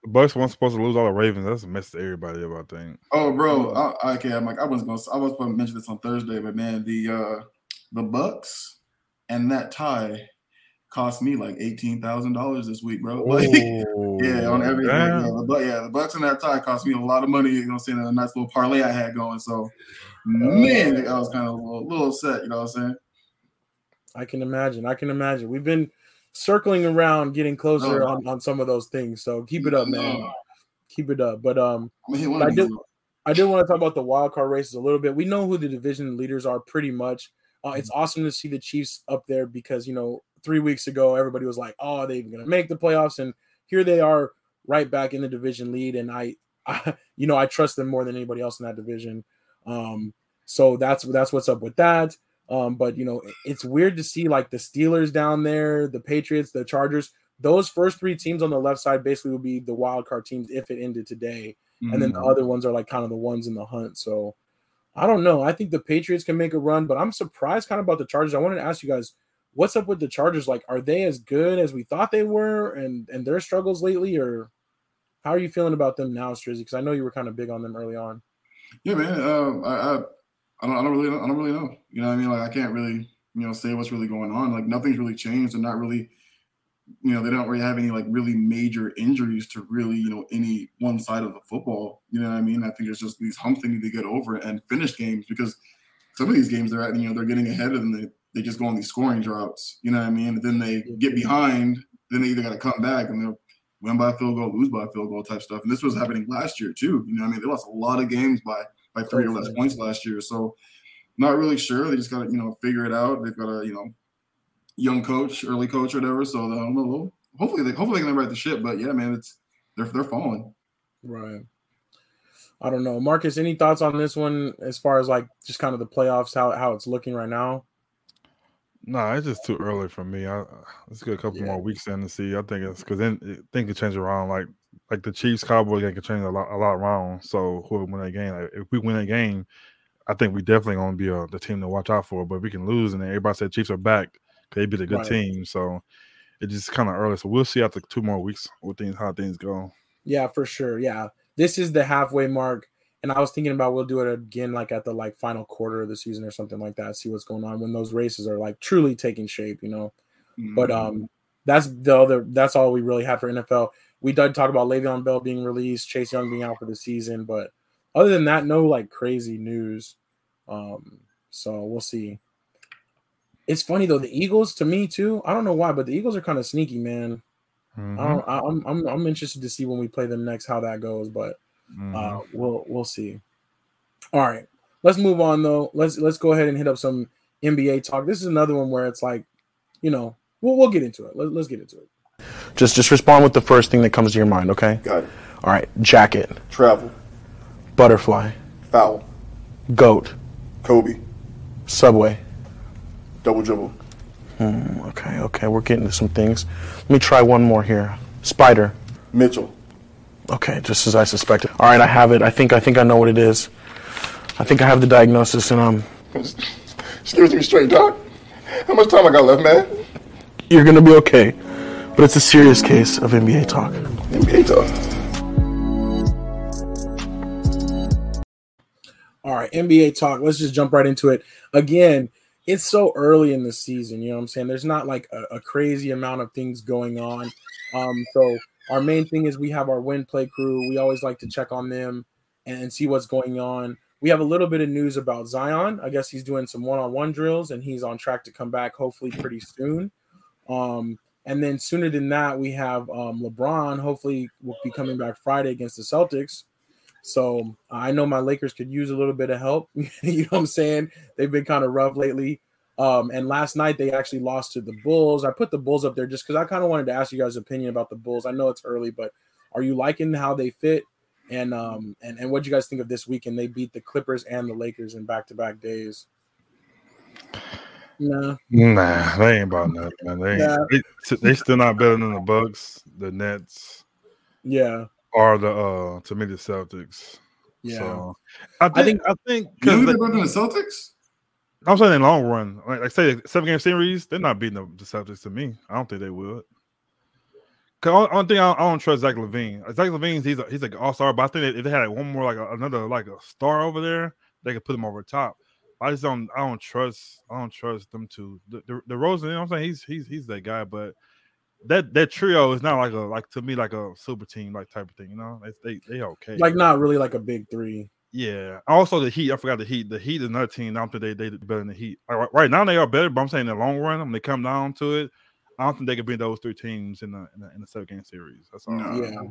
[SPEAKER 4] The Bucks weren't supposed to lose all the Ravens. That's a mess to everybody up, I think.
[SPEAKER 2] Oh, bro. I, okay, I'm like I was gonna I was going to mention this on Thursday, but man, the uh the Bucks and that tie cost me like eighteen thousand dollars this week, bro. Like, yeah, on everything.
[SPEAKER 4] Damn.
[SPEAKER 2] Yeah, the, yeah, the Bucks and that tie cost me a lot of money. You know, what I'm saying a nice little parlay I had going. So, man, I was kind of a little, little upset. You know what I'm saying?
[SPEAKER 1] I can imagine. I can imagine. We've been circling around, getting closer
[SPEAKER 2] Oh.
[SPEAKER 1] on, on some of those things. So keep it up, man.
[SPEAKER 2] Oh.
[SPEAKER 1] Keep it up. But um,
[SPEAKER 2] I'm gonna hit one
[SPEAKER 1] But
[SPEAKER 2] of
[SPEAKER 1] I did- I did want to talk about the wild card races a little bit. We know who the division leaders are pretty much. Uh, it's awesome to see the Chiefs up there because you know three weeks ago everybody was like, "Oh, they're going to make the playoffs," and here they are, right back in the division lead. And I, I, you know, I trust them more than anybody else in that division. Um, so that's that's what's up with that. Um, but you know, it's weird to see like the Steelers down there, the Patriots, the Chargers. Those first three teams on the left side basically would be the wild card teams if it ended today and then the
[SPEAKER 2] Mhm.
[SPEAKER 1] other ones are like kind of the ones in the hunt. So I don't know. I think the Patriots can make a run, but I'm surprised kind of about the Chargers. I wanted to ask you guys, what's up with the Chargers? Like, are they as good as we thought they were, and and their struggles lately, or how are you feeling about them now, Strizzy? Because I know you were kind of big on them early on.
[SPEAKER 2] Yeah, man. Um, I, I, I don't, I don't really, I don't really know. You know what I mean? Like, I can't really, you know, say what's really going on. Like, nothing's really changed. They're not really, you know, they don't really have any like really major injuries to really, you know, any one side of the football. You know what I mean? I think it's just these humps they need to get over and finish games because some of these games they're at, you know, they're getting ahead and they they just go on these scoring droughts. You know what I mean? And then they get behind, then they either got to come back and they'll win by a field goal, lose by a field goal type stuff. And this was happening last year too. You know, what I mean, they lost a lot of games by by three or less points last year. So not really sure. They just got to you know figure it out. They've got a you know young coach, early coach, or whatever. So I don't know. Hopefully they hopefully they can right the ship. But yeah, man, it's they're they're falling.
[SPEAKER 1] Right. I don't know, Marcus. Any thoughts on this one as far as like just kind of the playoffs, how how it's looking right now?
[SPEAKER 4] No, it's just too early for me. I let's get a couple
[SPEAKER 1] Yeah.
[SPEAKER 4] more weeks in to see. I think it's because then it, things can change around. Like like the Chiefs Cowboys game can change a lot a lot around. So whoever win that game, like, if we win that game, I think we definitely gonna be uh, the team to watch out for. But if we can lose and then everybody said Chiefs are back, they beat a good
[SPEAKER 1] Right.
[SPEAKER 4] team. So it's just kind of early. So we'll see after two more weeks what things how things go.
[SPEAKER 1] Yeah, for sure. Yeah. This is the halfway mark. And I was thinking about we'll do it again like at the like final quarter of the season or something like that, see what's going on when those races are like truly taking shape, you know. But
[SPEAKER 2] Mm-hmm.
[SPEAKER 1] um that's the other that's all we really had for NFL. We did talk about Le'Veon Bell being released, Chase Young being out for the season, but other than that, no like crazy news. Um, so we'll see. It's funny though, the Eagles to me too. I don't know why, but the Eagles are kind of sneaky, man.
[SPEAKER 4] Mhm,
[SPEAKER 1] I don't, I, I'm, I'm I'm interested to see when we play them next how that goes, but
[SPEAKER 4] mhm.
[SPEAKER 1] uh, we'll we'll see. All right, let's move on though. Let's let's go ahead and hit up some NBA talk. This is another one where it's like, you know, we'll we'll get into it. Let, let's get into it.
[SPEAKER 5] Just just respond with the first thing that comes to your mind, okay?
[SPEAKER 6] Got it.
[SPEAKER 5] All right. Jacket,
[SPEAKER 6] Travel.
[SPEAKER 5] butterfly,
[SPEAKER 6] Foul.
[SPEAKER 5] goat,
[SPEAKER 6] Kobe.
[SPEAKER 5] subway.
[SPEAKER 6] Double dribble.
[SPEAKER 5] Hmm, Okay, okay, we're getting to some things. Let me try one more here. Spider.
[SPEAKER 6] Mitchell.
[SPEAKER 5] Okay, just as I suspected. All right, I have it. I think I think I know what it is. I think I have the diagnosis, and um,
[SPEAKER 6] Just give it to me straight, dog. How much time I got left, man?
[SPEAKER 5] you're gonna be okay. But it's a serious case of NBA talk.
[SPEAKER 6] NBA talk.
[SPEAKER 1] All right, NBA talk. Let's just jump right into it. Again, it's so early in the season. You know what I'm saying? There's not like a, a crazy amount of things going on. Um, so our main thing is we have our win play crew. We always like to check on them and see what's going on. We have a little bit of news about Zion. I guess he's doing some one-on-one drills and he's on track to come back hopefully pretty soon. Um, and then sooner than that, we have um, LeBron. Hopefully, will be coming back Friday against the Celtics. So I know my Lakers could use a little bit of help. you know what I'm saying? They've been kind of rough lately. Um, and last night they actually lost to the Bulls. I put the Bulls up there just because I kind of wanted to ask you guys' opinion about the Bulls. I know it's early, but are you liking how they fit? And um and, and what do you guys think of this weekend? They beat the Clippers and the Lakers in back to back days. No,
[SPEAKER 4] Nah, they ain't about nothing, man. They, ain't,
[SPEAKER 1] Nah.
[SPEAKER 4] they they still not better than the Bucks, the Nets,
[SPEAKER 1] yeah,
[SPEAKER 4] or the uh to me the Celtics.
[SPEAKER 1] yeah.
[SPEAKER 4] So I
[SPEAKER 1] I
[SPEAKER 4] think
[SPEAKER 1] think-
[SPEAKER 4] I think
[SPEAKER 2] You
[SPEAKER 4] because
[SPEAKER 2] think they're better than the Celtics?
[SPEAKER 4] I'm saying in the long run, like, like say seven game series, they're not beating the, Celtics to me. I don't think they would. Cause only, thing I, I don't trust Zach LaVine. Zach LaVine's he's a, he's like all star, but I think if they had like one more like a, another like a star over there, they could put him over top. I just don't I don't trust I don't trust them to the the, DeRozan. You know what I'm saying? He's he's he's that guy, but that that trio is not like a like to me like a super team like type of thing. You know, they, they okay.
[SPEAKER 1] Like not really like a big three.
[SPEAKER 4] Yeah. Also, the Heat. I forgot the Heat. The Heat is another team. I don't think they they better than the Heat. Right- right now, they are better. But I'm saying in the long run, when they come down to it, I don't think they could beat those three teams in the in the, in the seven game series. That's all.
[SPEAKER 2] No.
[SPEAKER 1] Yeah.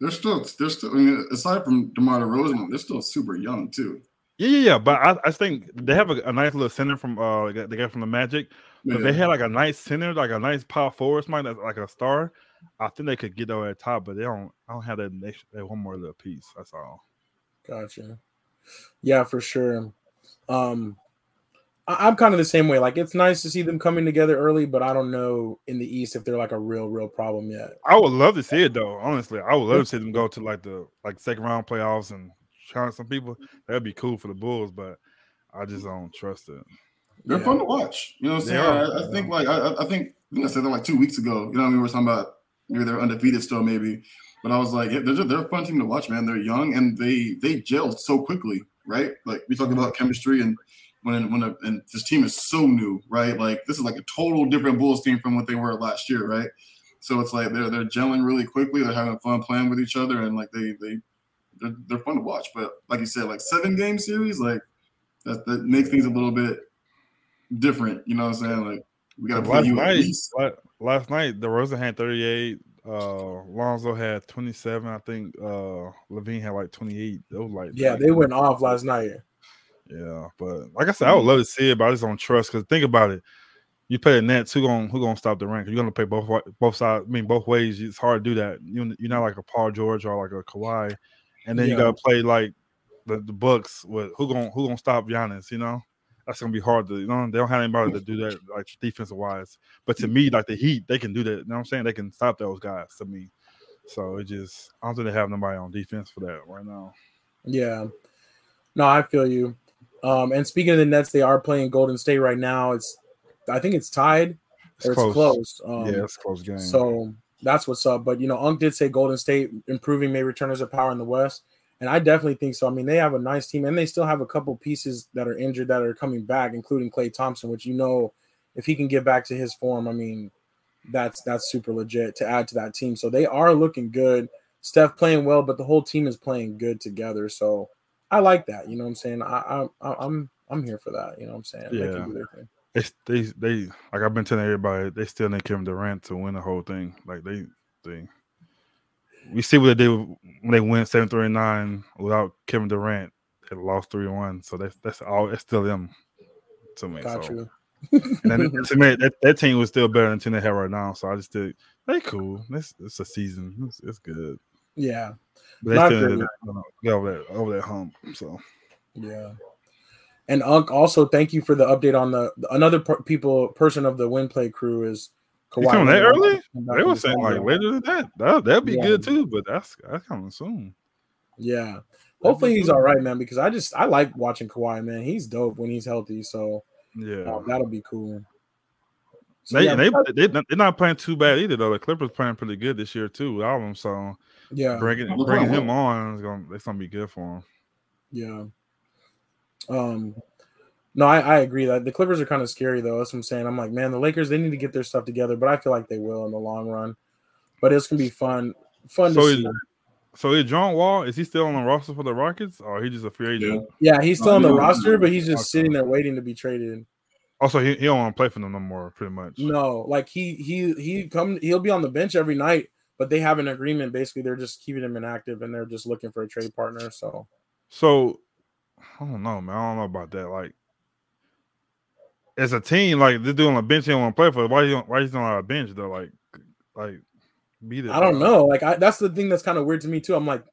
[SPEAKER 2] They're still, they're still. I mean, aside from DeMar DeRozan, they're still super young too.
[SPEAKER 4] Yeah, yeah, yeah. But I, I think they have a, a nice little center from uh they got from the Magic. But if they had like a nice center, like a nice power forward, somebody that's like a star, I think they could get over at top. But they don't. I don't have that next that one more little piece. That's all.
[SPEAKER 1] Gotcha. Yeah, for sure. Um, I, I'm kind of the same way. Like, it's nice to see them coming together early, but I don't know in the East if they're like a real, real problem yet.
[SPEAKER 4] I would love to see it though. Honestly, I would love to see them go to like the like second round playoffs and challenge some people. That'd be cool for the Bulls, but I just don't trust it.
[SPEAKER 2] They're
[SPEAKER 1] Yeah.
[SPEAKER 2] fun to watch. You know what I'm saying?
[SPEAKER 4] are.
[SPEAKER 2] I, I think like I, I- I think I think I said that like two weeks ago. You know, what I mean, we were talking about maybe they're undefeated still, maybe. But I was like, yeah, they're they're a fun team to watch, man. They're young and they they gelled so quickly, right? Like we talk about chemistry and when when a, and this team is so new, right? Like this is like a total different Bulls team from what they were last year, right? So it's like they're they're gelling really quickly. They're having fun playing with each other, and like they they they're, they're fun to watch. But like you said, like seven game series, like that that makes things a little bit different. You know what I'm saying? Like we got to play
[SPEAKER 4] Last
[SPEAKER 2] you at
[SPEAKER 4] night,
[SPEAKER 2] least.
[SPEAKER 4] la- last night, DeRozan had 38. Uh, Lonzo had 27. I think uh LaVine had like 28. It was like
[SPEAKER 1] Yeah, they went off last night.
[SPEAKER 4] Yeah, but like I said, I would love to see it, but I just don't trust. Because think about it, you play the Nets, who gonna who gonna stop the rank? You're gonna play both both sides. I mean, both ways. It's hard to do that. You you're not like a Paul George or like a Kawhi, and then you gotta play like the, the Bucks with who gonna who gonna stop Giannis? You know, that's gonna be hard to you know. They don't have anybody to do that like defensive wise. But to me, like the Heat, they can do that. You know what I'm saying? They can stop those guys. To me, so it just I don't think they have nobody on defense for that right now.
[SPEAKER 1] Yeah. No, I feel you. Um, and speaking of the Nets, they are playing Golden State right now. It's, I think it's tied or it's close. Um,
[SPEAKER 4] yeah, it's a close game.
[SPEAKER 1] So that's what's up. But you know, Unk did say Golden State improving may return as a power in the West, and I definitely think so. I mean, they have a nice team, and they still have a couple pieces that are injured that are coming back, including Klay Thompson, which you know, if he can get back to his form, I mean, that's that's super legit to add to that team. So they are looking good. Steph playing well, but the whole team is playing good together. So I like that. You know what I'm saying? I, I I'm I'm here for that. You know what I'm saying? They can
[SPEAKER 4] Yeah.
[SPEAKER 1] do their thing.
[SPEAKER 4] they they they like I've been telling everybody they still need Kevin Durant to win the whole thing. Like they they we see what they did when they went seven three and nine without Kevin Durant. They lost three one. So that's that's all. It's still them to me.
[SPEAKER 1] Got
[SPEAKER 4] so.
[SPEAKER 1] you.
[SPEAKER 4] And then to me, that, that team was still better than the team they have right now. So I just did. They cool. It's it's a season. It's, it's good.
[SPEAKER 1] Yeah.
[SPEAKER 4] But they
[SPEAKER 1] Not
[SPEAKER 4] still
[SPEAKER 1] good.
[SPEAKER 4] need to, you know, get over that over that hump. So
[SPEAKER 1] Yeah. And Unk, also thank you for the update on the another per- people person of the win play crew is
[SPEAKER 4] You coming that early? They were saying like
[SPEAKER 1] summer.
[SPEAKER 4] later than that. That that'd be
[SPEAKER 1] Yeah.
[SPEAKER 4] good too. But that's that's coming soon.
[SPEAKER 1] Yeah. Hopefully he's all right, man, because I just I like watching Kawhi, man. He's dope when he's healthy, so
[SPEAKER 4] Yeah.
[SPEAKER 1] uh, that'll be cool. So,
[SPEAKER 4] They,
[SPEAKER 1] yeah,
[SPEAKER 4] they,
[SPEAKER 1] but-
[SPEAKER 4] they, they're not playing too bad either, though. The Clippers playing pretty good this year, too, with all of them. So
[SPEAKER 1] yeah,
[SPEAKER 4] bringing, bringing him on is going to it's gonna be good for him.
[SPEAKER 1] yeah. Um, no, I, I agree that the Clippers are kind of scary though. That's what I'm saying. I'm like, man, the Lakers they need to get their stuff together, but I feel like they will in the long run. But it's gonna be fun, fun
[SPEAKER 4] So
[SPEAKER 1] to
[SPEAKER 4] is,
[SPEAKER 1] see.
[SPEAKER 4] so is John Wall? Is he still on the roster for the Rockets, or he just a free agent?
[SPEAKER 1] Yeah, he's still
[SPEAKER 2] Oh,
[SPEAKER 1] on the roster, but he's just sitting there waiting to be traded.
[SPEAKER 4] Oh, also, he, he don't want to play for them no more, pretty much.
[SPEAKER 1] No, like he he he come he'll be on the bench every night, but they have an agreement. Basically, they're just keeping him inactive and they're just looking for a trade partner. So
[SPEAKER 4] So I don't know, man. I don't know about that. Like, as a team, like this dude on a bench, he don't want to play for. it. Why you why he's not on a bench though? Like, like be there.
[SPEAKER 1] I don't know. Like I, that's the thing that's kind of weird to me too. I'm like,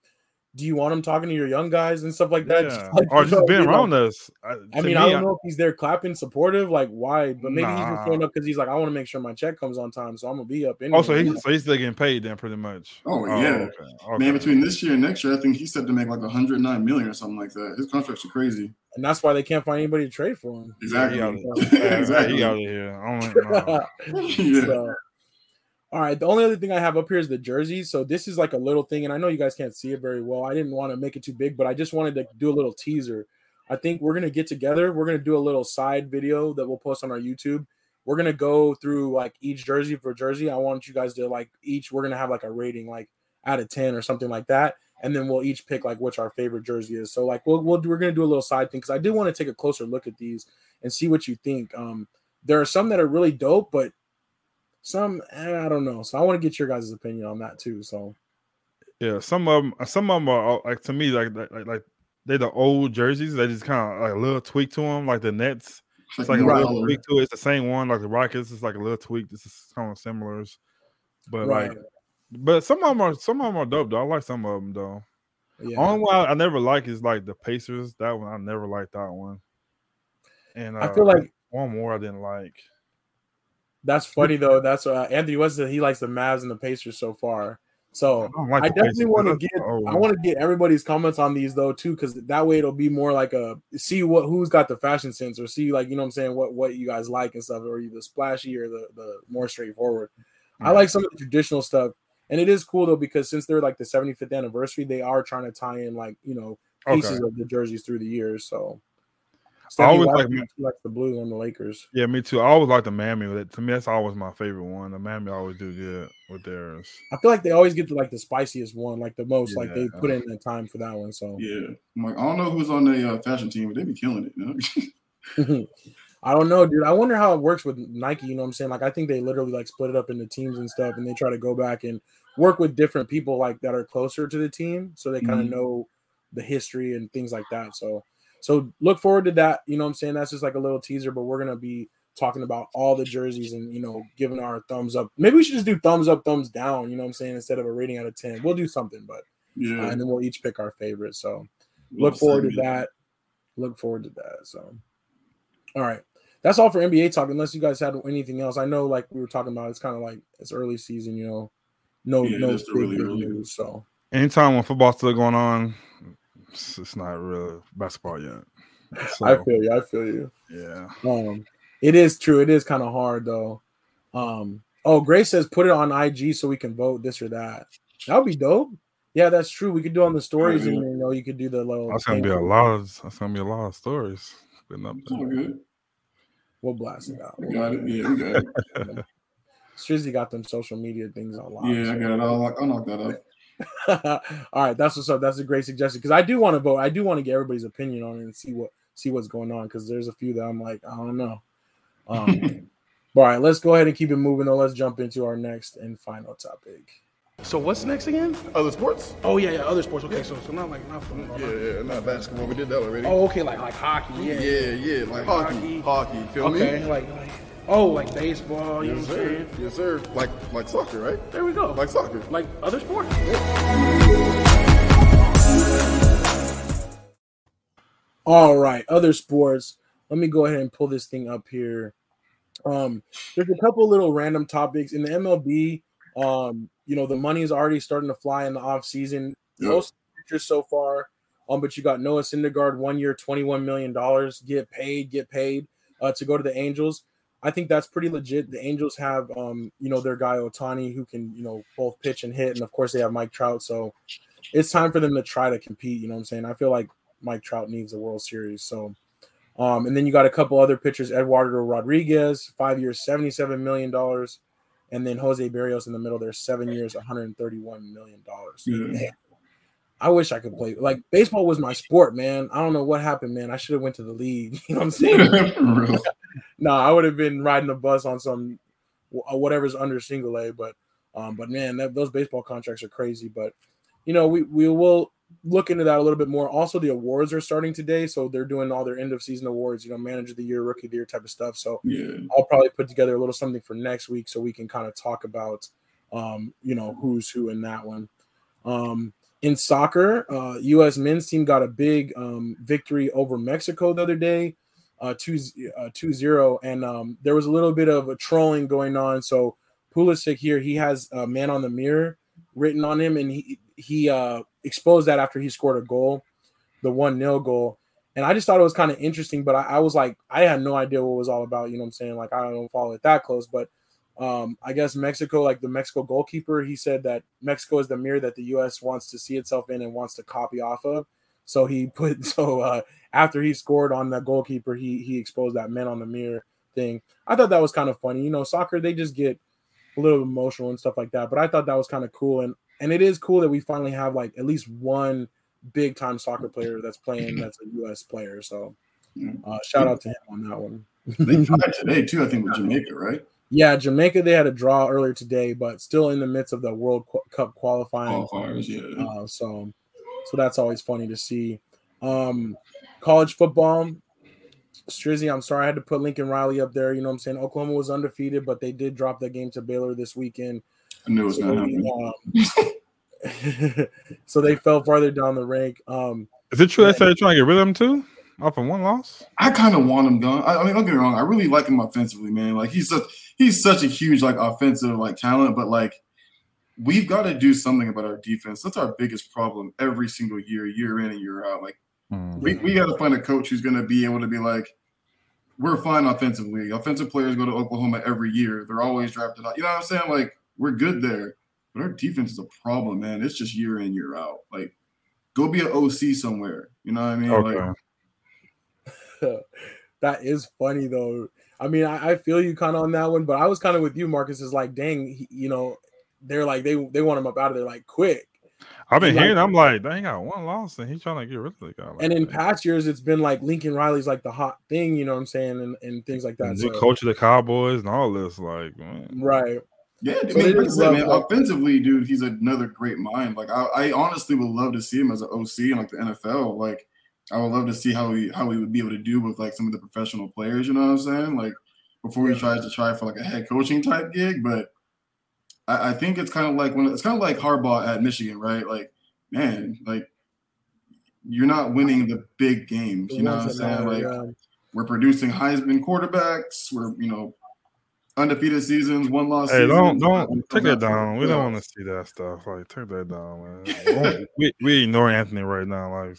[SPEAKER 1] do you want him talking to your young guys and stuff like that?
[SPEAKER 4] Yeah.
[SPEAKER 1] like,
[SPEAKER 4] or just
[SPEAKER 1] know,
[SPEAKER 4] being
[SPEAKER 1] be like-
[SPEAKER 4] around us. I,
[SPEAKER 1] I mean,
[SPEAKER 4] me,
[SPEAKER 1] I don't know if he's there clapping, supportive, like why, but maybe he's just
[SPEAKER 4] Nah.
[SPEAKER 1] showing up because he's like, I want to make sure my check comes on time, so I'm gonna be up oh, anyway.
[SPEAKER 4] Also, he's so he's still getting paid then, pretty much.
[SPEAKER 2] Oh, oh, yeah.
[SPEAKER 4] okay, okay.
[SPEAKER 2] Man, between this year and next year, I think he's set to make like 109 million or something like that. His contracts are crazy.
[SPEAKER 1] and that's why they can't find anybody to trade for him.
[SPEAKER 2] Exactly.
[SPEAKER 4] he out of,
[SPEAKER 2] exactly.
[SPEAKER 4] he out of here. I don't know.
[SPEAKER 2] yeah.
[SPEAKER 1] So, all right. The only other thing I have up here is the jerseys. So this is like a little thing, and I know you guys can't see it very well. I didn't want to make it too big, but I just wanted to do a little teaser. I think we're gonna get together. We're gonna do a little side video that we'll post on our YouTube. We're gonna go through like each jersey for jersey. I want you guys to like each. We're gonna have like a rating, like out of ten or something like that, and then we'll each pick like which our favorite jersey is. So like we'll, we'll we're gonna do a little side thing because I do want to take a closer look at these and see what you think. Um, there are some that are really dope, but some eh, I don't know. So I want to get your guys' opinion on that too. So
[SPEAKER 4] Yeah, some of them, some of them are uh, like to me like like like, like they're the old jerseys. They just kind of like a little tweak to them, like the Nets. It's like a little tweak to it. It's the same one, like the Rockets. It's like a little tweak. This is kind of similar, but
[SPEAKER 1] right,
[SPEAKER 4] like, but some of them are some of them are dope though. I like some of them though.
[SPEAKER 1] yeah.
[SPEAKER 4] Only one I, I never like is like the Pacers. That one I never liked that one. And uh,
[SPEAKER 1] I feel like
[SPEAKER 4] one more I didn't like.
[SPEAKER 1] That's funny though. That's uh, Anthony West said he likes the Mavs and the Pacers so far. So
[SPEAKER 4] I like
[SPEAKER 1] I definitely want to get
[SPEAKER 4] old
[SPEAKER 1] I want to get everybody's comments on these though too, because that way it'll be more like a see what who's got the fashion sense or see like you know what I'm saying what what you guys like and stuff or either splashy or the the more straightforward. I like some of the traditional stuff, and it is cool though because since they're like the 75th anniversary, they are trying to tie in like you know
[SPEAKER 4] Okay.
[SPEAKER 1] pieces of the jerseys through the years. So
[SPEAKER 4] I always
[SPEAKER 1] Stephanie
[SPEAKER 4] like
[SPEAKER 1] White, she the blue on the Lakers.
[SPEAKER 4] Yeah, me too. I always like the Miami. That to me, that's always my favorite one. The Miami always do good with theirs.
[SPEAKER 1] I feel like they always get to like the spiciest one, like the most, like they
[SPEAKER 4] Yeah.
[SPEAKER 1] put in the time for that one. So
[SPEAKER 2] Yeah. I'm like, I don't know who's on the uh, fashion team, but they be killing it. You know?
[SPEAKER 1] I don't know, dude. I wonder how it works with Nike. You know what I'm saying? Like, I think they literally like split it up into teams and stuff, and they try to go back and work with different people like that are closer to the team, so they kind of
[SPEAKER 2] Mhm.
[SPEAKER 1] know the history and things like that. So, so look forward to that. You know what I'm saying? That's just like a little teaser, but we're gonna be talking about all the jerseys and you know giving our thumbs up. Maybe we should just do thumbs up, thumbs down. You know what I'm saying? Instead of a rating out of ten, we'll do something, but uh,
[SPEAKER 2] Yeah.
[SPEAKER 1] and then we'll each pick our favorite. So
[SPEAKER 2] Little
[SPEAKER 1] look forward to
[SPEAKER 2] segment.
[SPEAKER 1] that. Look forward to that. So, all right, that's all for NBA talk. Unless you guys had anything else, I know like we were talking about, it's kind of like it's early season, you know, no
[SPEAKER 2] Yeah,
[SPEAKER 1] no
[SPEAKER 2] it's
[SPEAKER 1] big,
[SPEAKER 2] really
[SPEAKER 1] big
[SPEAKER 2] early.
[SPEAKER 1] news. So
[SPEAKER 4] Anytime when football's still going on, it's, it's not real basketball yet. So,
[SPEAKER 1] I feel you. I feel you.
[SPEAKER 4] yeah.
[SPEAKER 1] Um, it is true. It is kind of hard though. Um, oh, Grace says put it on IG so we can vote this or that. That would be dope. Yeah, that's true. We could do on the stories, and you know, you could do the little.
[SPEAKER 4] That's gonna be a lot of that's gonna be a lot of stories. Putting up there.
[SPEAKER 2] good.
[SPEAKER 1] We'll blast it out.
[SPEAKER 2] We got it. Yeah, we got it.
[SPEAKER 1] Strizzy got them social media things on lock.
[SPEAKER 2] Yeah, I got it. I'll, I'll knock that up.
[SPEAKER 1] All right, that's what's up. That's a great suggestion because I do want to vote. I do want to get everybody's opinion on it and see what see what's going on because there's a few that I'm like I don't know. Um, all right, let's go ahead and keep it moving. Though, let's jump into our next and final topic.
[SPEAKER 6] So what's next again?
[SPEAKER 7] Other sports?
[SPEAKER 6] Oh yeah, yeah, other sports. Okay, so so not like not football.
[SPEAKER 7] Yeah, yeah, not basketball. We did that already.
[SPEAKER 6] Oh, okay, like like hockey. Yeah.
[SPEAKER 7] yeah, yeah, like hockey,
[SPEAKER 6] Hockey.
[SPEAKER 7] hockey. Feel
[SPEAKER 6] Okay,
[SPEAKER 7] me?
[SPEAKER 6] like like oh, like baseball. You
[SPEAKER 7] Yes,
[SPEAKER 6] know what I'm
[SPEAKER 7] sir.
[SPEAKER 6] saying?
[SPEAKER 7] Yes, sir. Like like soccer, right?
[SPEAKER 6] There we go.
[SPEAKER 7] Like soccer.
[SPEAKER 6] like other sports.
[SPEAKER 1] All right, other sports. Let me go ahead and pull this thing up here. Um, there's a couple little random topics in the MLB. Um, you know, the money is already starting to fly in the off season.
[SPEAKER 2] Yeah.
[SPEAKER 1] Most pitchers so far. Um, but you got Noah Syndergaard, one year, twenty-one million dollars. Get paid, get paid uh, to go to the Angels. I think that's pretty legit. The Angels have, um, you know, their guy Ohtani who can, you know, both pitch and hit, and of course they have Mike Trout. So it's time for them to try to compete. You know what I'm saying? I feel like Mike Trout needs a World Series. So, um, and then you got a couple other pitchers: Eduardo Rodriguez, five years, seventy-seven million dollars, and then Jose Berrios in the middle there, seven years, one hundred thirty-one million dollars.
[SPEAKER 2] Yeah.
[SPEAKER 1] I wish I could play. Like baseball was my sport, man. I don't know what happened, man. I should have went to the league. You know what I'm saying? No, I would have been riding a bus on some whatever's under single A. But um, but man, that, those baseball contracts are crazy. But you know, we we will look into that a little bit more. Also, the awards are starting today, so they're doing all their end of season awards. You know, manager of the year, rookie of the year type of stuff. So
[SPEAKER 2] Yeah.
[SPEAKER 1] I'll probably put together a little something for next week so we can kind of talk about, um, you know, who's who in that one. Um, in soccer, uh, U.S. men's team got a big um, victory over Mexico the other day, uh, 2 uh, 2-0, and um, there was a little bit of a trolling going on. So Pulisic here, he has a man on the mirror written on him, and he he uh, exposed that after he scored a goal, the one 0 goal. And I just thought it was kind of interesting, but I, I was like, I had no idea what it was all about. You know what I'm saying? Like, I don't follow it that close, but um, I guess Mexico, like the Mexico goalkeeper, he said that Mexico is the mirror that the U.S. wants to see itself in and wants to copy off of. So he put so uh, after he scored on the goalkeeper, he he exposed that men on the mirror thing. I thought that was kind of funny. You know, soccer they just get a little emotional and stuff like that, but I thought that was kind of cool and and it is cool that we finally have like at least one big time soccer player that's playing that's a U.S. player. So uh, shout out to him on that one.
[SPEAKER 2] They tried today too, I think, with Jamaica, right?
[SPEAKER 1] Yeah, Jamaica they had a draw earlier today, but still in the midst of the World Qu- Cup qualifying.
[SPEAKER 2] Qualifiers, yeah.
[SPEAKER 1] Uh, so, so that's always funny to see. Um, college football, Strizzy. I'm sorry I had to put Lincoln Riley up there. You know what I'm saying? Oklahoma was undefeated, but they did drop that game to Baylor this weekend.
[SPEAKER 2] I knew it was
[SPEAKER 1] So,
[SPEAKER 2] gonna happen.
[SPEAKER 1] um, so they fell farther down the rank. Um,
[SPEAKER 4] Is it true they said they're trying to get rid of them too? Off of one loss?
[SPEAKER 2] I kind of want him gone. I, I mean, don't get me wrong. I really like him offensively, man. Like he's such he's such a huge like offensive like talent, but like we've got to do something about our defense. That's our biggest problem every single year, year in and year out. Like
[SPEAKER 4] Hmm.
[SPEAKER 2] we, we got to find a coach who's going to be able to be like, we're fine offensively. Offensive players go to Oklahoma every year. They're always drafted out. You know what I'm saying? Like we're good there, but our defense is a problem, man. It's just year in year out. Like go be an OC somewhere. You know what I mean?
[SPEAKER 4] Okay.
[SPEAKER 2] Like
[SPEAKER 1] that is funny though. I mean, I, I feel you kind of on that one, but I was kind of with you, Marcus. Is like, dang, he, you know, they're like they they want him up out of there like quick.
[SPEAKER 4] I've been
[SPEAKER 1] Like-
[SPEAKER 4] hearing. I'm like, they ain't got one loss, and he's trying to get rid of the guy. Like
[SPEAKER 1] And in
[SPEAKER 4] that.
[SPEAKER 1] past years, it's been like Lincoln Riley's like the hot thing, you know what I'm saying, and, and things like that.
[SPEAKER 4] And
[SPEAKER 1] So,
[SPEAKER 4] new coach of the Cowboys and all this, like, man.
[SPEAKER 1] right.
[SPEAKER 2] Yeah, I
[SPEAKER 1] So
[SPEAKER 2] mean,
[SPEAKER 1] it
[SPEAKER 2] like I
[SPEAKER 1] is
[SPEAKER 2] said, man, offensively, dude, he's another great mind. Like, I, I honestly would love to see him as an OC in like the NFL. Like, I would love to see how he how he would be able to do with like some of the professional players. You know what I'm saying? Like, before he tries to try for like a head coaching type gig. But I, I think it's kind of like when it's kind of like Harbaugh at Michigan, right? Like, man, like you're not winning the big games. You know what I'm saying? Like, we're producing Heisman quarterbacks. We're you know undefeated seasons, one loss.
[SPEAKER 4] Hey, don't don't take that down. We don't want to see that stuff. Like, take that down, man. we we ignore Anthony right now. Like,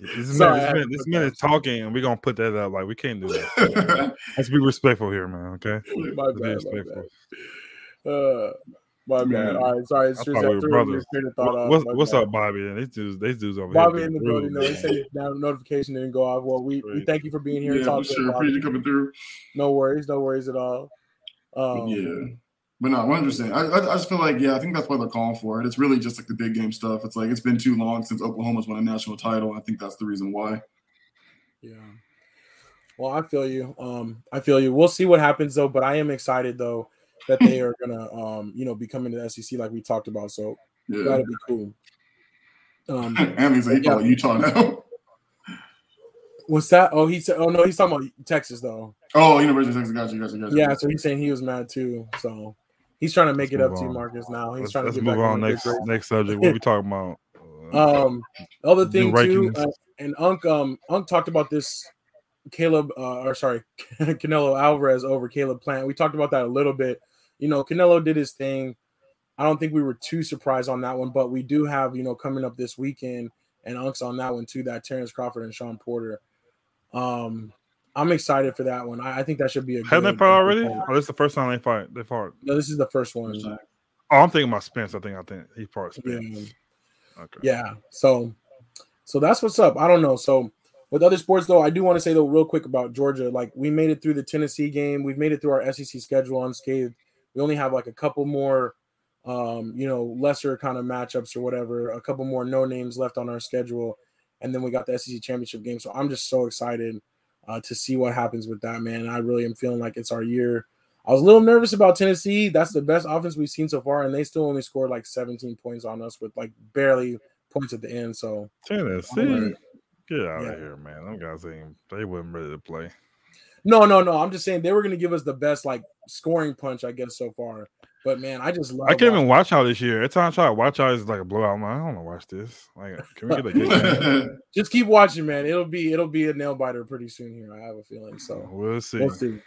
[SPEAKER 4] this
[SPEAKER 1] Sorry,
[SPEAKER 4] man,
[SPEAKER 1] had
[SPEAKER 4] this man, this man
[SPEAKER 1] that.
[SPEAKER 4] is talking, and we're gonna put that up. Like, we can't do that. Let's be respectful here, man. Okay,
[SPEAKER 1] My
[SPEAKER 4] Let's be
[SPEAKER 1] bad, my
[SPEAKER 4] respectful.
[SPEAKER 1] bad. Uh, my bad.
[SPEAKER 2] Man.
[SPEAKER 1] All right, sorry. It's just
[SPEAKER 4] thought
[SPEAKER 1] I
[SPEAKER 4] we were
[SPEAKER 1] threw
[SPEAKER 4] brothers.
[SPEAKER 1] your train of thought
[SPEAKER 4] What-
[SPEAKER 1] off.
[SPEAKER 4] what's what's up, Bobby? These dudes, these dudes over
[SPEAKER 1] Bobby
[SPEAKER 4] here.
[SPEAKER 1] in the building. No, he
[SPEAKER 4] rude,
[SPEAKER 1] said his notification didn't go off. Well, we, we thank you for being here. and
[SPEAKER 2] yeah, for
[SPEAKER 1] talking
[SPEAKER 2] sure. Appreciate you coming through.
[SPEAKER 1] No worries, no worries at all. Um,
[SPEAKER 2] yeah. But no, 100%. I, I, I just feel like, yeah, I think that's why they're calling for it. It's really just like the big game stuff. It's like it's been too long since Oklahoma's won a national title. I think that's the reason why.
[SPEAKER 1] Yeah. Well, I feel you. Um, I feel you. We'll see what happens though, but I am excited though that they are gonna um, you know, be coming to the SEC like we talked about. So
[SPEAKER 2] Yeah.
[SPEAKER 1] that'll be cool. Um
[SPEAKER 2] Anthony's like, he
[SPEAKER 1] Yeah.
[SPEAKER 2] follow Utah now.
[SPEAKER 1] what's that? Oh, he said oh no, he's talking about Texas though.
[SPEAKER 2] oh, University of Texas. Got you, got you, got you.
[SPEAKER 1] Yeah, so he's saying he was mad too. So he's trying to make
[SPEAKER 4] Let's
[SPEAKER 1] it up
[SPEAKER 4] move
[SPEAKER 1] to you. Marcus. Now he's
[SPEAKER 4] Let's,
[SPEAKER 1] trying
[SPEAKER 4] let's
[SPEAKER 1] to get
[SPEAKER 4] move
[SPEAKER 1] back
[SPEAKER 4] on
[SPEAKER 1] the
[SPEAKER 4] next
[SPEAKER 1] good
[SPEAKER 4] next subject. What we talking about? Uh,
[SPEAKER 1] Um, other thing too, uh, and Unc, um, Unc talked about this. Caleb, uh, or sorry, Canelo Alvarez over Caleb Plant. We talked about that a little bit. You know, Canelo did his thing. I don't think we were too surprised on that one, but we do have you know coming up this weekend, and Unks on that one too. That Terrence Crawford and Shawn Porter. Um, I'm excited for that one. I, I think that should be a.
[SPEAKER 4] Haven't they
[SPEAKER 1] good-
[SPEAKER 4] fought already? Oh, this is the first time they fight. They fought.
[SPEAKER 1] No, this is the first one.
[SPEAKER 4] Oh, I'm thinking about Spence. I think I think he fought
[SPEAKER 1] Yeah.
[SPEAKER 4] Spence. Okay.
[SPEAKER 1] Yeah. So So that's what's up. I don't know. So with other sports though, I do want to say though real quick about Georgia. Like we made it through the Tennessee game. We've made it through our SEC schedule unscathed. We only have like a couple more um, you know, lesser kind of matchups or whatever, a couple more no names left on our schedule. And then we got the SEC championship game. So I'm just so excited uh, to see what happens with that, man. I really am feeling like it's our year. I was a little nervous about Tennessee. That's the best offense we've seen so far, and they still only scored like 17 points on us with like barely points at the end. So
[SPEAKER 4] Tennessee, get out
[SPEAKER 1] Yeah.
[SPEAKER 4] of here, man. Them guys ain't they wasn't ready to play.
[SPEAKER 1] no, no, no. I'm just saying they were gonna give us the best like scoring punch, I guess, so far. But man, I just love
[SPEAKER 4] I can't
[SPEAKER 1] watching-
[SPEAKER 4] even watch out this year. Every time I try to watch out, it's like a blowout. I'm like, I don't want to watch this. Like, can we get a good game?
[SPEAKER 1] just keep watching, man. It'll be it'll be a nail biter pretty soon here. I have a feeling. So
[SPEAKER 4] We'll see.
[SPEAKER 1] we'll see.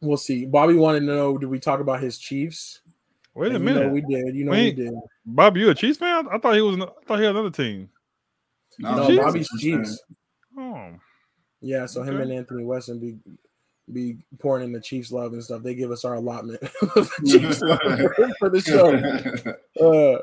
[SPEAKER 1] We'll see. Bobby wanted to know: Do we talk about his Chiefs?
[SPEAKER 4] Wait a
[SPEAKER 1] And you know
[SPEAKER 4] minute,
[SPEAKER 1] we did. You know
[SPEAKER 4] Wait.
[SPEAKER 1] we did.
[SPEAKER 4] Bobby, you a Chiefs fan? I thought he was. I thought he had another team.
[SPEAKER 1] No,
[SPEAKER 4] Chiefs?
[SPEAKER 1] Bobby's Chiefs.
[SPEAKER 4] Oh,
[SPEAKER 1] Yeah, so him and Anthony Weston be be pouring in the Chiefs love and stuff. They give us our allotment of Chiefs love for the show. Uh,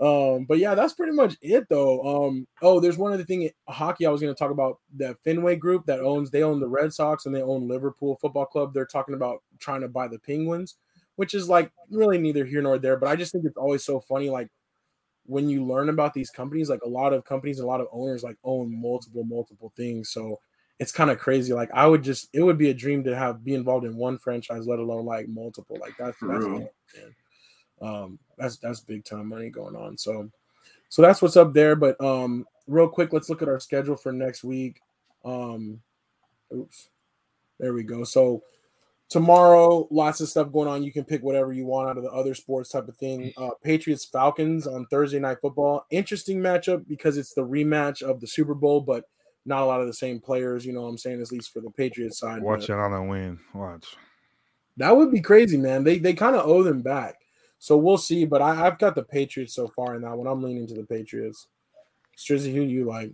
[SPEAKER 1] um, but yeah, that's pretty much it though. Um, oh, there's one other thing hockey I was going to talk about. That Fenway group that owns they own the Red Sox and they own Liverpool Football Club. They're talking about trying to buy the Penguins, which is like really neither here nor there. But I just think it's always so funny, like when you learn about these companies, like a lot of companies, a lot of owners like own multiple, multiple things. So it's kind of crazy. Like I would just, it would be a dream to have be involved in one franchise, let alone like multiple. Like that's
[SPEAKER 2] For
[SPEAKER 1] that's
[SPEAKER 2] real.
[SPEAKER 1] Um, that's that's big time money going on. So, so that's what's up there. But um, real quick, let's look at our schedule for next week. Um, oops, there we go. So tomorrow, lots of stuff going on. You can pick whatever you want out of the other sports type of thing. Uh, Patriots Falcons on Thursday night football. Interesting matchup because it's the rematch of the Super Bowl, but not a lot of the same players. You know what I'm saying? At least for the Patriots side.
[SPEAKER 4] watch
[SPEAKER 1] but-
[SPEAKER 4] out and win. Watch.
[SPEAKER 1] that would be crazy, man. They they kind of owe them back. So we'll see. But I, I've got the Patriots so far in that one. I'm leaning to the Patriots. Strizzy, who do you like?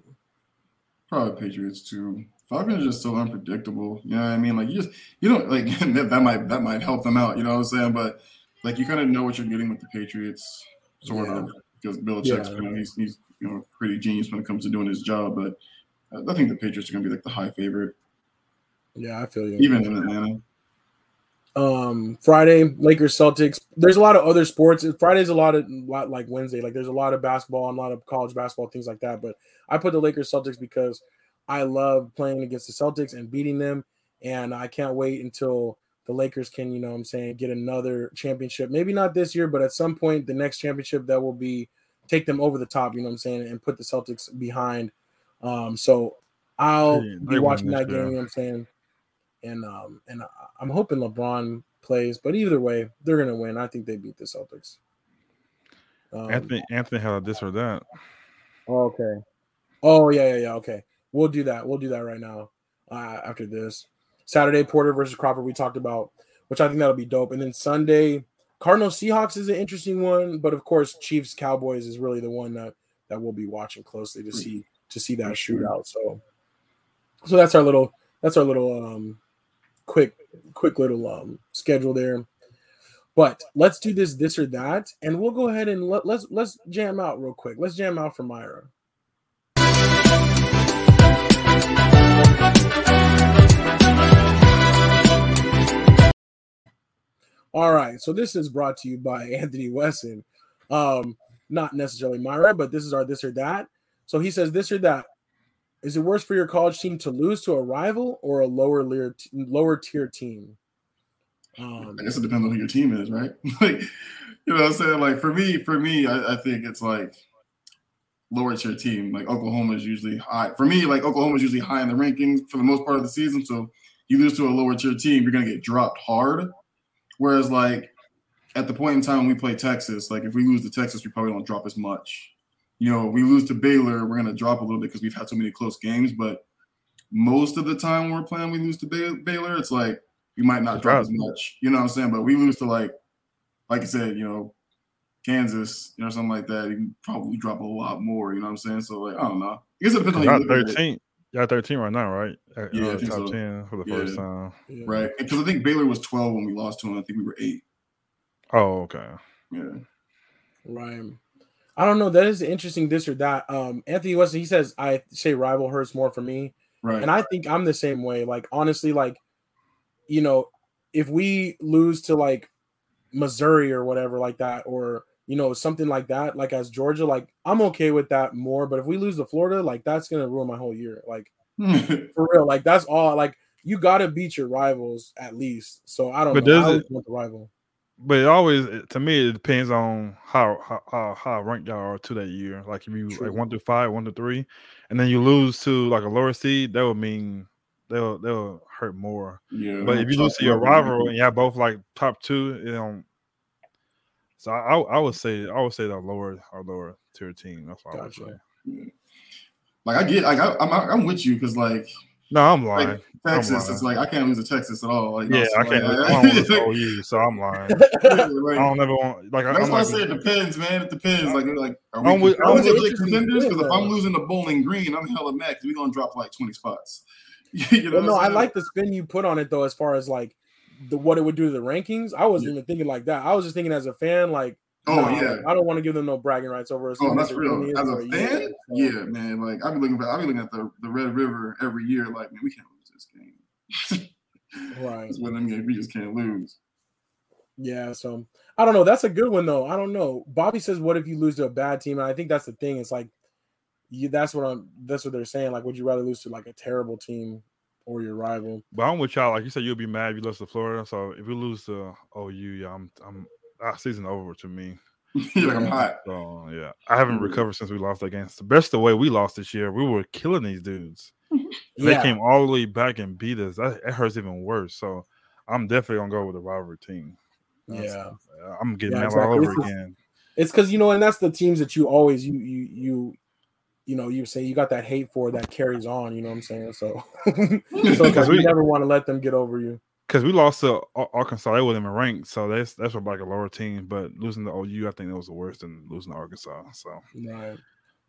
[SPEAKER 2] Probably Patriots too. Falcons are just so unpredictable. You know what I mean? Like you just you don't like that, that might that might help them out. You know what I'm saying? But like you kind of know what you're getting with the Patriots, sort
[SPEAKER 1] Yeah.
[SPEAKER 2] of, because Bill Belichick's
[SPEAKER 1] Yeah.
[SPEAKER 2] you know, he's he's you know pretty genius when it comes to doing his job. But I think the Patriots are going to be like the high favorite,
[SPEAKER 1] Yeah, I feel you.
[SPEAKER 2] even in Atlanta.
[SPEAKER 1] um Friday, Lakers Celtics. There's a lot of other sports. Friday's a lot of lot like Wednesday. Like there's a lot of basketball and a lot of college basketball things like that. But I put the Lakers Celtics because I love playing against the Celtics and beating them, and I can't wait until the Lakers can, you know, what I'm saying, get another championship. Maybe not this year, but at some point, the next championship that will be take them over the top. You know, what I'm saying, and put the Celtics behind. Um, so I'll be watching that game. You know what I'm saying and um and I'm hoping LeBron plays, but either way, they're gonna win. I think they beat the Celtics. Um,
[SPEAKER 4] Anthony Anthony had a this or that.
[SPEAKER 1] okay. Oh yeah, yeah, yeah. Okay, we'll do that. We'll do that right now. Uh, after this, Saturday Porter versus Crawford we talked about, which I think that'll be dope. And then Sunday, Cardinals Seahawks is an interesting one, but of course Chiefs Cowboys is really the one that that we'll be watching closely to see to see that shootout. So, so that's our little that's our little um quick quick little um schedule there. But let's do this this or that, and we'll go ahead and let, let's let's jam out real quick. Let's jam out for Myra. All right, so this is brought to you by Anthony Weston. Um, not necessarily Myra, but this is our this or that. So he says this or that. Is it worse for your college team to lose to a rival or a lower tier lower tier team? Um,
[SPEAKER 2] I guess it depends on who your team is, right? like, you know what I'm saying? Like for me, for me, I, I think it's like lower tier team. Like Oklahoma is usually high. For me, like Oklahoma is usually high in the rankings for the most part of the season. So you lose to a lower tier team, you're gonna get dropped hard. Whereas like at the point in time we play Texas, like if we lose to Texas, we probably don't drop as much. You know, we lose to Baylor, we're gonna drop a little bit because we've had so many close games. But most of the time when we're playing, we lose to Bay- Baylor. It's like we might not drop as much. You know what I'm saying? But we lose to like, like I said, you know, Kansas, you know, something like that. You can probably drop a lot more. You know what I'm saying? So like, I don't know. I guess it depends on
[SPEAKER 4] Y'all
[SPEAKER 2] you look at it.
[SPEAKER 4] 13. Y'all 13 right now, right? At,
[SPEAKER 2] Yeah, I
[SPEAKER 4] uh,
[SPEAKER 2] think
[SPEAKER 4] top
[SPEAKER 2] so.
[SPEAKER 4] 10 for the
[SPEAKER 2] Yeah.
[SPEAKER 4] first time.
[SPEAKER 1] yeah.
[SPEAKER 2] right? Because I think Baylor was 12 when we lost to them. I think we were eight.
[SPEAKER 4] Oh, okay.
[SPEAKER 2] Yeah.
[SPEAKER 1] Right. I don't know. That is interesting. This or that. Um, Anthony Weston. He says I say rival hurts more for me,
[SPEAKER 2] Right.
[SPEAKER 1] and I think I'm the same way. Like honestly, like you know, if we lose to like Missouri or whatever like that, or you know something like that, like as Georgia, like I'm okay with that more. But if we lose to Florida, like that's gonna ruin my whole year. Like for real, like that's all. Like you gotta beat your rivals at least. So I don't
[SPEAKER 4] But
[SPEAKER 1] know. I
[SPEAKER 4] does
[SPEAKER 1] always
[SPEAKER 4] it-
[SPEAKER 1] the rival.
[SPEAKER 4] But it always, to me, it depends on how how how, how ranked y'all are to that year. Like if you
[SPEAKER 1] True.
[SPEAKER 4] like one through five, one to three, and then you lose to like a lower seed, that would mean they'll they'll hurt more.
[SPEAKER 2] yeah.
[SPEAKER 4] But if you lose to your rival and you have both like top two, you know. So I, I would say I would say the lower or lower tier team. That's what I would
[SPEAKER 1] Gotcha.
[SPEAKER 4] say.
[SPEAKER 2] like I get, like I, I'm, I'm with you because like
[SPEAKER 4] No, I'm lying.
[SPEAKER 2] Like, Texas,
[SPEAKER 4] lying.
[SPEAKER 2] it's like I can't lose to Texas at all. Like, you know,
[SPEAKER 4] yeah,
[SPEAKER 2] so
[SPEAKER 4] I can't.
[SPEAKER 2] like,
[SPEAKER 4] I don't lose to OU, so I'm lying. I don't ever want like
[SPEAKER 2] That's
[SPEAKER 4] I'm
[SPEAKER 2] why I
[SPEAKER 4] like,
[SPEAKER 2] say it depends, man. It depends. Like, like are we,
[SPEAKER 4] I'm with-
[SPEAKER 2] are
[SPEAKER 4] I'm
[SPEAKER 2] we
[SPEAKER 1] with-
[SPEAKER 2] contenders? Because if I'm losing to Bowling Green, I'm hella mad because we're gonna drop like 20 spots. you know
[SPEAKER 1] Well, no, I like the spin you put on it though, as far as like the what it would do to the rankings. I wasn't even thinking like that. I was just thinking as a fan, like,
[SPEAKER 2] Oh
[SPEAKER 1] nah,
[SPEAKER 2] yeah.
[SPEAKER 1] I don't want to give them no bragging rights over us.
[SPEAKER 2] Oh, that's real. As
[SPEAKER 1] for
[SPEAKER 2] a
[SPEAKER 1] year,
[SPEAKER 2] fan,
[SPEAKER 1] so- uh,
[SPEAKER 2] yeah, man. Like I've been looking, for, I've been looking at the, the Red River every year. Like, man, we can't lose this game.
[SPEAKER 1] right.
[SPEAKER 2] That's one of them games we just can't lose.
[SPEAKER 1] Yeah, so I don't know. That's a good one though. I don't know. Bobby says, "What if you lose to a bad team?" And I think that's the thing. It's like, you, that's what I'm. That's what they're saying. Like, would you rather lose to like a terrible team or your rival?
[SPEAKER 4] But I'm with y'all. Like you said, you'll be mad if you lose to Florida. So if you lose to OU, yeah, I'm I'm our season over to me.
[SPEAKER 2] You're I'm hot.
[SPEAKER 4] So yeah, I haven't
[SPEAKER 2] Mhm.
[SPEAKER 4] recovered since we lost against. The best the way we lost this year, we were killing these dudes. They
[SPEAKER 1] Yeah,
[SPEAKER 4] came all the way back and beat us. That it hurts even worse. So I'm definitely gonna go with the rivalry team. That's-
[SPEAKER 1] yeah.
[SPEAKER 4] I'm getting
[SPEAKER 1] Yeah,
[SPEAKER 4] mad all over
[SPEAKER 1] It's
[SPEAKER 4] again.
[SPEAKER 1] It's because you know, and that's the teams that you always you you you you know you say you got that hate for that carries on. You know what I'm saying? So, so
[SPEAKER 4] Because
[SPEAKER 1] you
[SPEAKER 4] we-
[SPEAKER 1] never want to let them get over you.
[SPEAKER 4] Because we lost to Arkansas, they wasn't even ranked, so that's that's like a lower team. But losing to OU, I think that was the worst than losing to Arkansas. So,
[SPEAKER 1] Right.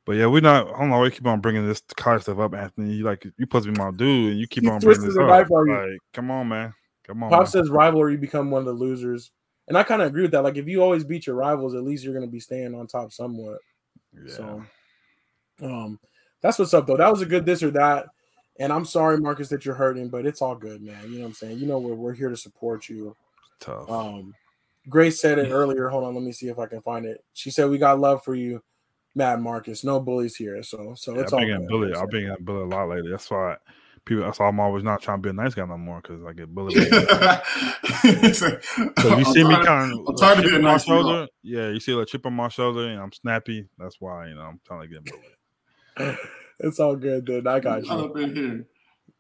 [SPEAKER 4] but yeah, we're not. I don't know. We keep on bringing this college stuff up, Anthony. You like you supposed to be my dude, and you keep
[SPEAKER 1] He
[SPEAKER 4] on bringing this up.
[SPEAKER 1] you.
[SPEAKER 4] Like, come on, man. Come on.
[SPEAKER 1] Pop
[SPEAKER 4] man.
[SPEAKER 1] says rivalry become one of the losers, and I kind of agree with that. Like if you always beat your rivals, at least you're going to be staying on top somewhat.
[SPEAKER 4] Yeah.
[SPEAKER 1] So, um, that's what's up though. That was a good this or that. And I'm sorry, Marcus, that you're hurting, but it's all good, man. You know what I'm saying? You know we're we're here to support you.
[SPEAKER 4] tough.
[SPEAKER 1] Um, Grace said it earlier. Hold on, let me see if I can find it. She said we got love for you, Matt Marcus. No bullies here, so so
[SPEAKER 4] Yeah,
[SPEAKER 1] it's
[SPEAKER 4] I've
[SPEAKER 1] all
[SPEAKER 4] been getting
[SPEAKER 1] good.
[SPEAKER 4] bullied. I've been getting bullied a lot lately. That's why people. That's why I'm always not trying to be a nice guy no more because I get bullied.
[SPEAKER 2] so
[SPEAKER 4] So you see me kind of
[SPEAKER 2] I'm trying to be a
[SPEAKER 4] my
[SPEAKER 2] nice guy.
[SPEAKER 4] shoulder. Yeah, you see a chip on my shoulder, and I'm snappy. That's why you know I'm trying to get bullied.
[SPEAKER 1] It's all good, dude. I got you.
[SPEAKER 2] up in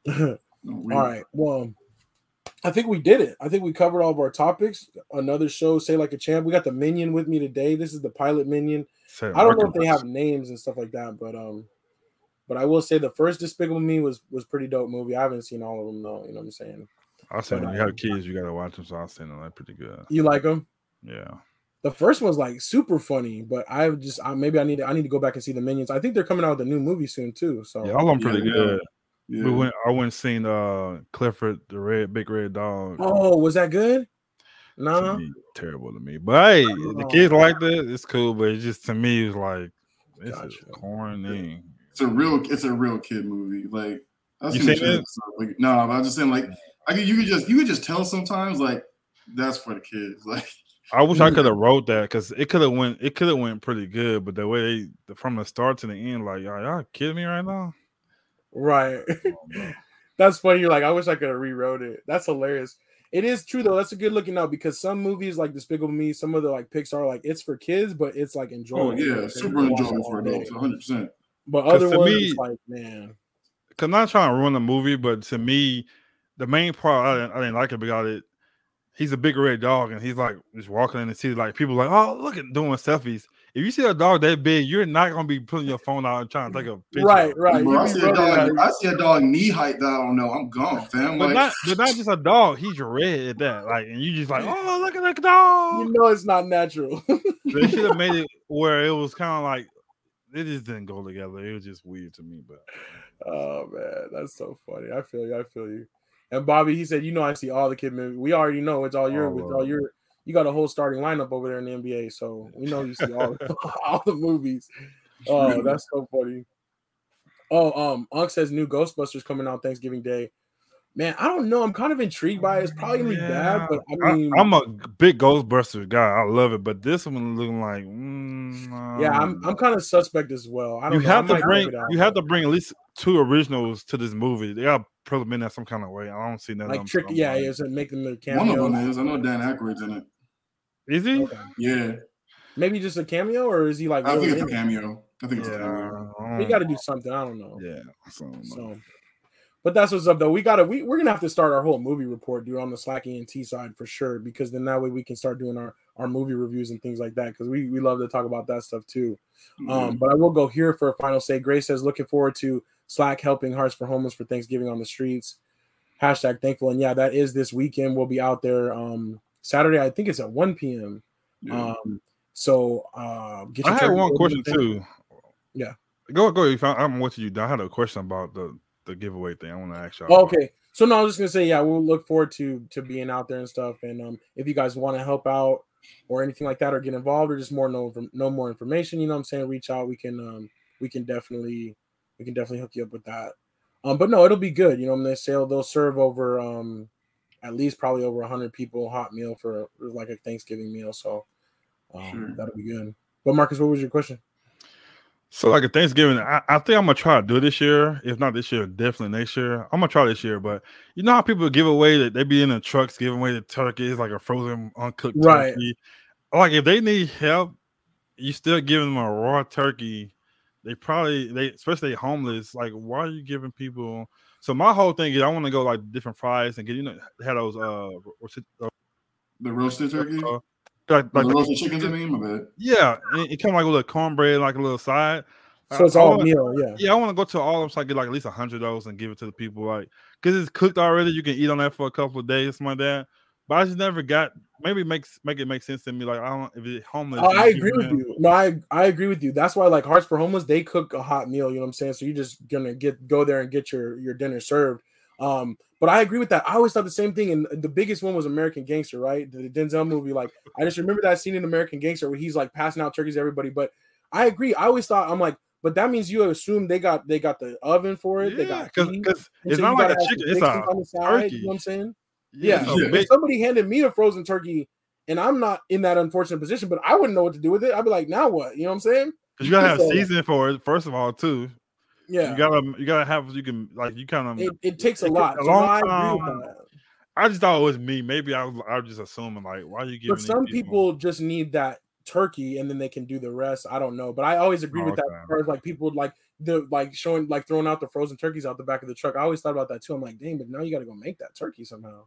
[SPEAKER 2] here.
[SPEAKER 1] all right. Well, I think we did it. I think we covered all of our topics. Another show, say like a champ. We got the minion with me today. This is the pilot minion.
[SPEAKER 4] Say
[SPEAKER 1] I don't know if they have names and stuff like that, but um, but I will say the first Despicable Me was was pretty dope movie. I haven't seen all of them though. You know what I'm saying?
[SPEAKER 4] I said
[SPEAKER 1] but,
[SPEAKER 4] when you
[SPEAKER 1] um,
[SPEAKER 4] have kids, you gotta watch them. So I said no, they're pretty good.
[SPEAKER 1] You like them?
[SPEAKER 4] Yeah,
[SPEAKER 1] The first one's like super funny, but I just I, maybe I need to, I need to go back and see the Minions. I think they're coming out with a new movie soon too. So
[SPEAKER 4] yeah, all of them pretty
[SPEAKER 2] Yeah,
[SPEAKER 4] good.
[SPEAKER 2] Yeah.
[SPEAKER 4] We went. I went and seen uh Clifford the red big red dog.
[SPEAKER 1] oh, was that good? No,
[SPEAKER 4] me, terrible to me. But hey, the
[SPEAKER 1] Oh.
[SPEAKER 4] kids like that. It's cool, but it just to me it's like it's is
[SPEAKER 1] Gotcha.
[SPEAKER 4] corny.
[SPEAKER 2] It's a real, it's a real kid movie. Like I've
[SPEAKER 4] You
[SPEAKER 2] seen the
[SPEAKER 4] seen it?
[SPEAKER 2] Like no, no, but I'm just saying, like I could, you could just, you could just tell sometimes, like that's for the kids. Like
[SPEAKER 4] I wish I mm. could have wrote that because it could have went. It could have went pretty good, but the way they from the start to the end, like y'all, y'all kidding me right now?
[SPEAKER 1] right. That's funny. You're like, I wish I could have rewrote it. That's hilarious. It is true though. That's a good looking out because some movies like Despicable Me, some of the like Pixar, like it's for kids, but it's like
[SPEAKER 2] oh,
[SPEAKER 1] enjoyable.
[SPEAKER 2] oh yeah,
[SPEAKER 1] Like,
[SPEAKER 2] super
[SPEAKER 1] you can watch it
[SPEAKER 2] enjoyable for adults, 100. percent
[SPEAKER 1] But other
[SPEAKER 4] to
[SPEAKER 1] ones,
[SPEAKER 4] me-
[SPEAKER 1] like man,
[SPEAKER 4] Cause I'm not trying to ruin the movie, but to me, the main part I didn't, I didn't like it because it. He's a big red dog, and he's like just walking in the city. Like people like, oh look at doing selfies. If you see a dog that big, you're not gonna be pulling your phone out and trying to take a picture.
[SPEAKER 1] right, right.
[SPEAKER 2] Bro, I see a dog. I see a dog knee height that I don't know. I'm gone, fam.
[SPEAKER 4] But
[SPEAKER 2] Like
[SPEAKER 4] not, but not just a dog. He's red at that. Like, and you just like, oh look at that dog.
[SPEAKER 1] you know it's not natural.
[SPEAKER 4] They should have made it where it was kind of like it just didn't go together. It was just weird to me. But
[SPEAKER 1] Oh man, that's so funny. I feel you. I feel you. And Bobby, he said, "You know, I see all the kid movies. We already know it's all your,
[SPEAKER 4] All
[SPEAKER 1] it's all your, you got a whole starting lineup over there in the NBA, so we know you see all all the movies. Oh, that's so funny. Oh, um, Unc says new Ghostbusters coming out Thanksgiving Day. Man, I don't know. I'm kind of intrigued by it. It's probably gonna be bad, but I mean,
[SPEAKER 4] I, am a big Ghostbusters guy. I love it, but this one looking like, mm,
[SPEAKER 1] yeah, I'm I'm kind of suspect as well. I don't
[SPEAKER 4] you
[SPEAKER 1] know. I
[SPEAKER 4] have to bring
[SPEAKER 1] out,
[SPEAKER 4] you have to bring at least two originals to this movie. They got to put them in there some kind of way. I don't see that.
[SPEAKER 1] like trick. Yeah, is it make them the
[SPEAKER 2] One of them is. I know Dan Aykroyd's in it.
[SPEAKER 4] Is he?
[SPEAKER 1] Okay.
[SPEAKER 2] Yeah,
[SPEAKER 1] Maybe just a cameo, or is he like?
[SPEAKER 2] I think it's a
[SPEAKER 1] in it?
[SPEAKER 2] cameo. I think it's a cameo.
[SPEAKER 1] We got to do something. I don't know.
[SPEAKER 4] Yeah. So,
[SPEAKER 1] So, but that's what's up though. We gotta we, we're gonna have to start our whole movie report, dude, on the Slack ENT side for sure, because then that way we can start doing our our movie reviews and things like that. Because we we love to talk about that stuff too. Um, but I will go here for a final say. Grace says looking forward to Slack helping Hearts for Homeless for Thanksgiving on the streets. Hashtag thankful. And yeah, that is this weekend. We'll be out there um Saturday. I think it's at 1 p.m.
[SPEAKER 2] Yeah.
[SPEAKER 1] Um so uh get
[SPEAKER 4] I had one question too.
[SPEAKER 1] Yeah.
[SPEAKER 4] Go go. If I, I'm with you. I had a question about the the giveaway thing. I want to ask y'all.
[SPEAKER 1] Oh, okay. So no, I was just gonna say, yeah, we'll look forward to to being out there and stuff. And um, if you guys want to help out or anything like that, or get involved, or just more know no more information, you know, what I'm saying, reach out. We can um, we can definitely we can definitely hook you up with that. Um, but no, it'll be good. You know, they say they'll serve over um, at least probably over hundred people hot meal for, for like a Thanksgiving meal. So um,
[SPEAKER 2] Sure.
[SPEAKER 1] that'll be good. But Marcus, what was your question?
[SPEAKER 4] So like a Thanksgiving, I, I think I'm gonna try to do it this year. If not this year, definitely next year. I'm gonna try this year. But you know how people give away that they be in the trucks giving away the turkeys, like a frozen uncooked
[SPEAKER 1] Right.
[SPEAKER 4] turkey. Like if they need help, you still giving them a raw turkey. They probably they especially they homeless. Like why are you giving people? So my whole thing is I want to go like different fries and get you know they had those uh, uh,
[SPEAKER 2] The roasted turkey.
[SPEAKER 4] uh, like,
[SPEAKER 2] the
[SPEAKER 4] like
[SPEAKER 2] roasted chickens. I mean, my bad.
[SPEAKER 4] yeah, it, it come like with a little cornbread, like a little side.
[SPEAKER 1] So it's
[SPEAKER 4] I- I
[SPEAKER 1] all
[SPEAKER 4] wanna-
[SPEAKER 1] meal, yeah.
[SPEAKER 4] yeah, I want to go to all of them so I get like at least a hundred of those and give it to the people, like because it's cooked already. You can eat on that for a couple of days, something like that. But I just never got. Maybe it makes make it make sense to me. Like I don't if it's homeless.
[SPEAKER 1] Oh, I agree with
[SPEAKER 4] them-
[SPEAKER 1] you. No, I I agree with you. That's why like Hearts for Homeless, they cook a hot meal. You know what I'm saying? So you're just gonna get go there and get your your dinner served. Um, but I agree with that. I always thought the same thing. And the biggest one was American Gangster, right? The Denzel movie. Like I just remember that scene in American Gangster where he's like passing out turkeys to everybody. But I agree. I always thought I'm like, but that means you assume they got they got the oven for it. they
[SPEAKER 4] Yeah,
[SPEAKER 1] got
[SPEAKER 4] because
[SPEAKER 1] heat,
[SPEAKER 4] because
[SPEAKER 1] and
[SPEAKER 4] it's
[SPEAKER 1] so
[SPEAKER 4] not like a chicken. It's a
[SPEAKER 1] on the side.
[SPEAKER 4] turkey.
[SPEAKER 1] You know what I'm saying?
[SPEAKER 4] Yeah,
[SPEAKER 1] Yeah.
[SPEAKER 4] so
[SPEAKER 2] Yeah.
[SPEAKER 1] If somebody handed me a frozen turkey and I'm not in that unfortunate position, but I wouldn't know what to do with it. I'd be like, now what? You know what I'm saying?
[SPEAKER 4] 'cause you gotta have
[SPEAKER 1] so-
[SPEAKER 4] seasoning for it. First of all, too.
[SPEAKER 1] Yeah.
[SPEAKER 4] You gotta you gotta have you can like you kind of.
[SPEAKER 1] it, it takes a
[SPEAKER 4] it
[SPEAKER 1] lot.
[SPEAKER 4] a
[SPEAKER 1] So
[SPEAKER 4] long
[SPEAKER 1] I
[SPEAKER 4] time.
[SPEAKER 1] with that.
[SPEAKER 4] I just thought it was me. Maybe I was I was just assuming like why are you giving?
[SPEAKER 1] But some people just need that turkey and then they can do the rest. I don't know. But I always agree
[SPEAKER 4] Oh,
[SPEAKER 1] with that
[SPEAKER 4] okay.
[SPEAKER 1] as far as like people like the like showing like throwing out the frozen turkeys out the back of the truck. I always thought about that too. I'm like, dang, but now you gotta go make that turkey somehow.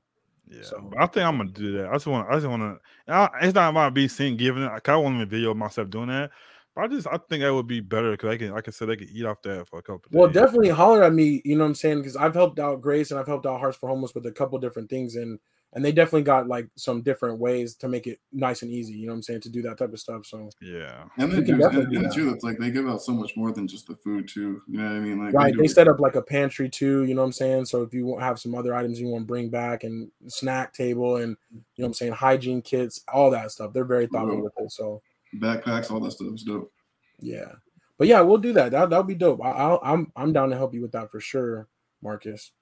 [SPEAKER 4] Yeah,
[SPEAKER 1] So-
[SPEAKER 4] I think I'm gonna do that. I just want, I just want to. It's not about me seeing giving it. Like, I want to video of myself doing that, but I just, I think that would be better because I can, like I said, they can eat off that for a couple.
[SPEAKER 1] Well,
[SPEAKER 4] days.
[SPEAKER 1] definitely holler at me. You know what I'm saying? Because I've helped out Grace and I've helped out Hearts for Homeless with a couple different things, and and they definitely got like some different ways to make it nice and easy. You know what I'm saying? To do that type of stuff. So
[SPEAKER 4] Yeah,
[SPEAKER 2] And then
[SPEAKER 1] can
[SPEAKER 2] too,
[SPEAKER 1] definitely
[SPEAKER 2] and, and too, it's like they give out so much more than just the food too. You know what I mean? Like
[SPEAKER 1] right,
[SPEAKER 2] do-
[SPEAKER 1] they set up like a pantry too. You know what I'm saying? So if you want have some other items you want to bring back and snack table and you know what I'm saying hygiene kits, all that stuff. They're very thoughtful
[SPEAKER 2] Whoa.
[SPEAKER 1] with it. So
[SPEAKER 2] backpacks, all that stuff is dope.
[SPEAKER 1] yeah, but yeah, we'll do that. That that'll be dope. I, I'll, I'm I'm down to help you with that for sure, Marcus.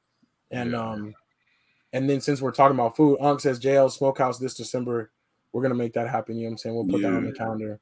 [SPEAKER 1] And
[SPEAKER 4] Yeah.
[SPEAKER 1] um, and then since we're talking about food, Unc says JL Smokehouse this December. We're gonna make that happen. You know what I'm saying? We'll put that on the calendar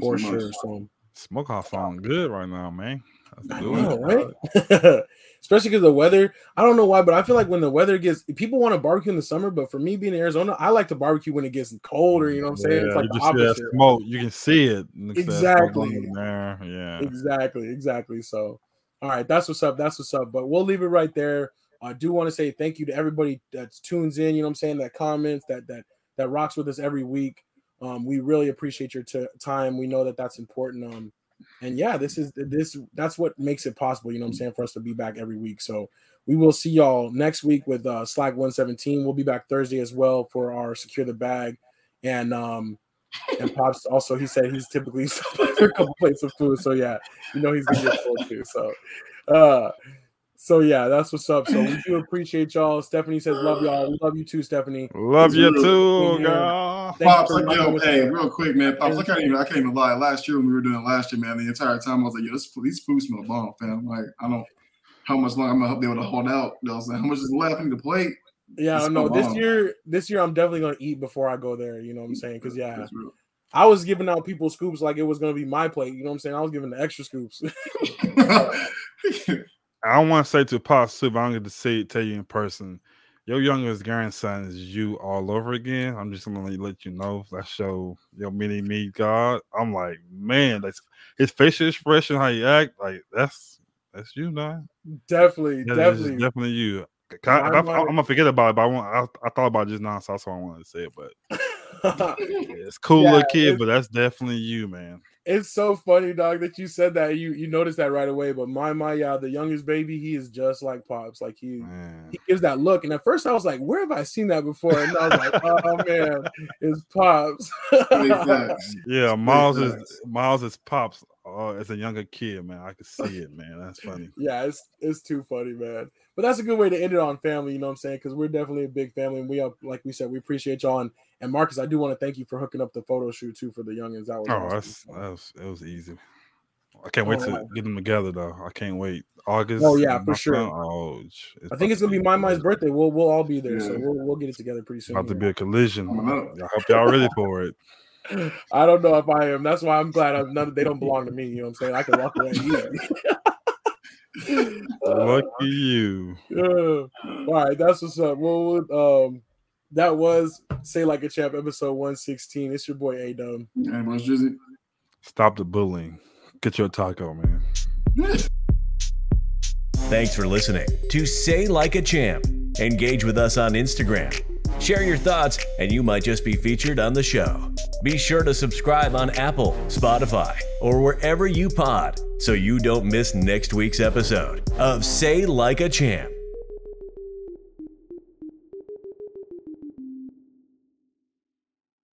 [SPEAKER 1] for
[SPEAKER 2] a
[SPEAKER 1] sure. So
[SPEAKER 4] smokehouse sound good right now, man. Let's
[SPEAKER 1] I know, right? Especially because the weather. I don't know why, but I feel like when the weather gets, people want to barbecue in the summer, but for me being in Arizona, I like to barbecue when it gets colder. You know what I'm saying? it's like
[SPEAKER 4] you
[SPEAKER 1] the
[SPEAKER 4] just see that
[SPEAKER 1] opposite.
[SPEAKER 4] smoke. You can see it. Look at that smoke
[SPEAKER 1] Exactly.
[SPEAKER 4] There. Yeah.
[SPEAKER 1] Exactly, exactly. So, all right, that's what's up. That's what's up. But we'll leave it right there. I do want to say thank you to everybody that tunes in. You know what I'm saying? That comments, that that that rocks with us every week. Um, we really appreciate your t- time. We know that that's important. Um, and yeah, this is this that's what makes it possible. You know what I'm saying for us to be back every week. So we will see y'all next week with uh, Slack 117. We'll be back Thursday as well for our secure the bag. And um, and pops also he said he's typically a couple plates of food. So yeah, you know he's gonna get full too. So uh So yeah, that's what's up. So we do appreciate y'all. Stephanie says love y'all. We love you too, Stephanie.
[SPEAKER 4] Love you
[SPEAKER 2] It's
[SPEAKER 4] too, girl.
[SPEAKER 1] Thank you
[SPEAKER 2] Pops, like, yo, hey,
[SPEAKER 1] us.
[SPEAKER 2] real quick, man. Pops, I can't even, I can't even lie. Last year when we were doing it last year, man, the entire time I was like, yo, this, these food smell bomb, fam. Like, I don't, how much longer I'm gonna be able to hold out. You know what I'm saying? How much is left in the plate?
[SPEAKER 1] Yeah,
[SPEAKER 2] It's
[SPEAKER 1] no,
[SPEAKER 2] so
[SPEAKER 1] this
[SPEAKER 2] bomb.
[SPEAKER 1] year, this year I'm definitely gonna eat before I go there. You know what I'm saying? Because yeah,
[SPEAKER 2] That's real.
[SPEAKER 1] I was giving out people scoops like it was gonna be my plate. You know what I'm saying? I was giving the extra scoops.
[SPEAKER 4] I don't want to say to but I'm going to say it tell you in person. Your youngest grandson is you all over again. I'm just gonna let- let you know that show your mini me God. I'm like, man, that's his facial expression, how he act, like that's that's you, man.
[SPEAKER 1] definitely,
[SPEAKER 4] that's
[SPEAKER 1] definitely.
[SPEAKER 4] definitely you. I, am gonna forget about it, but I want I, I thought about it just now, so that's why I wanted to say it. But yeah, it's cool
[SPEAKER 1] Yeah,
[SPEAKER 4] little kid, but that's definitely you, man.
[SPEAKER 1] It's so funny, dog, that you said that. You you noticed that right away. But my my yeah, the youngest baby, he is just like Pops. Like he
[SPEAKER 4] Man.
[SPEAKER 1] he gives that look. And at first I was like, where have I seen that before? And I was like, oh man, it's Pops.
[SPEAKER 4] Yeah, Miles is. Miles is pops uh, as a younger kid, man. I could see it, man. That's funny.
[SPEAKER 1] yeah, it's it's too funny, man. But that's a good way to end it on family, you know what I'm saying? Because we're definitely a big family, and we are, like we said, we appreciate y'all. And, and Marcus, I do want to thank you for hooking up the photo shoot too for the youngins. That was
[SPEAKER 4] Oh,
[SPEAKER 1] awesome.
[SPEAKER 4] that's that was it was easy. I can't wait to
[SPEAKER 1] Alright.
[SPEAKER 4] get them together though. I can't wait. August.
[SPEAKER 1] Oh, yeah, for sure.
[SPEAKER 4] son, Oh,
[SPEAKER 1] I think it's gonna be my Mai's birthday. We'll we'll all be there, so we'll we'll get it together pretty soon.
[SPEAKER 4] About to
[SPEAKER 1] here.
[SPEAKER 4] be a collision. I hope y'all ready for it.
[SPEAKER 1] I don't know if I am. That's why I'm glad I'm none, they don't belong to me. You know what I'm saying? I can walk away easy.
[SPEAKER 4] Lucky you.
[SPEAKER 1] Yeah. All right, that's what's up. Well, um, that was say like a champ episode 116. It's your boy A Dub.
[SPEAKER 2] Hey, boys, Drizzy.
[SPEAKER 4] Stop the bullying. Get your taco, man.
[SPEAKER 8] Thanks for listening to Say Like a Champ. Engage with us on Instagram. Share your thoughts, and you might just be featured on the show. Be sure to subscribe on Apple, Spotify, or wherever you pod so you don't miss next week's episode of Say Like a Champ.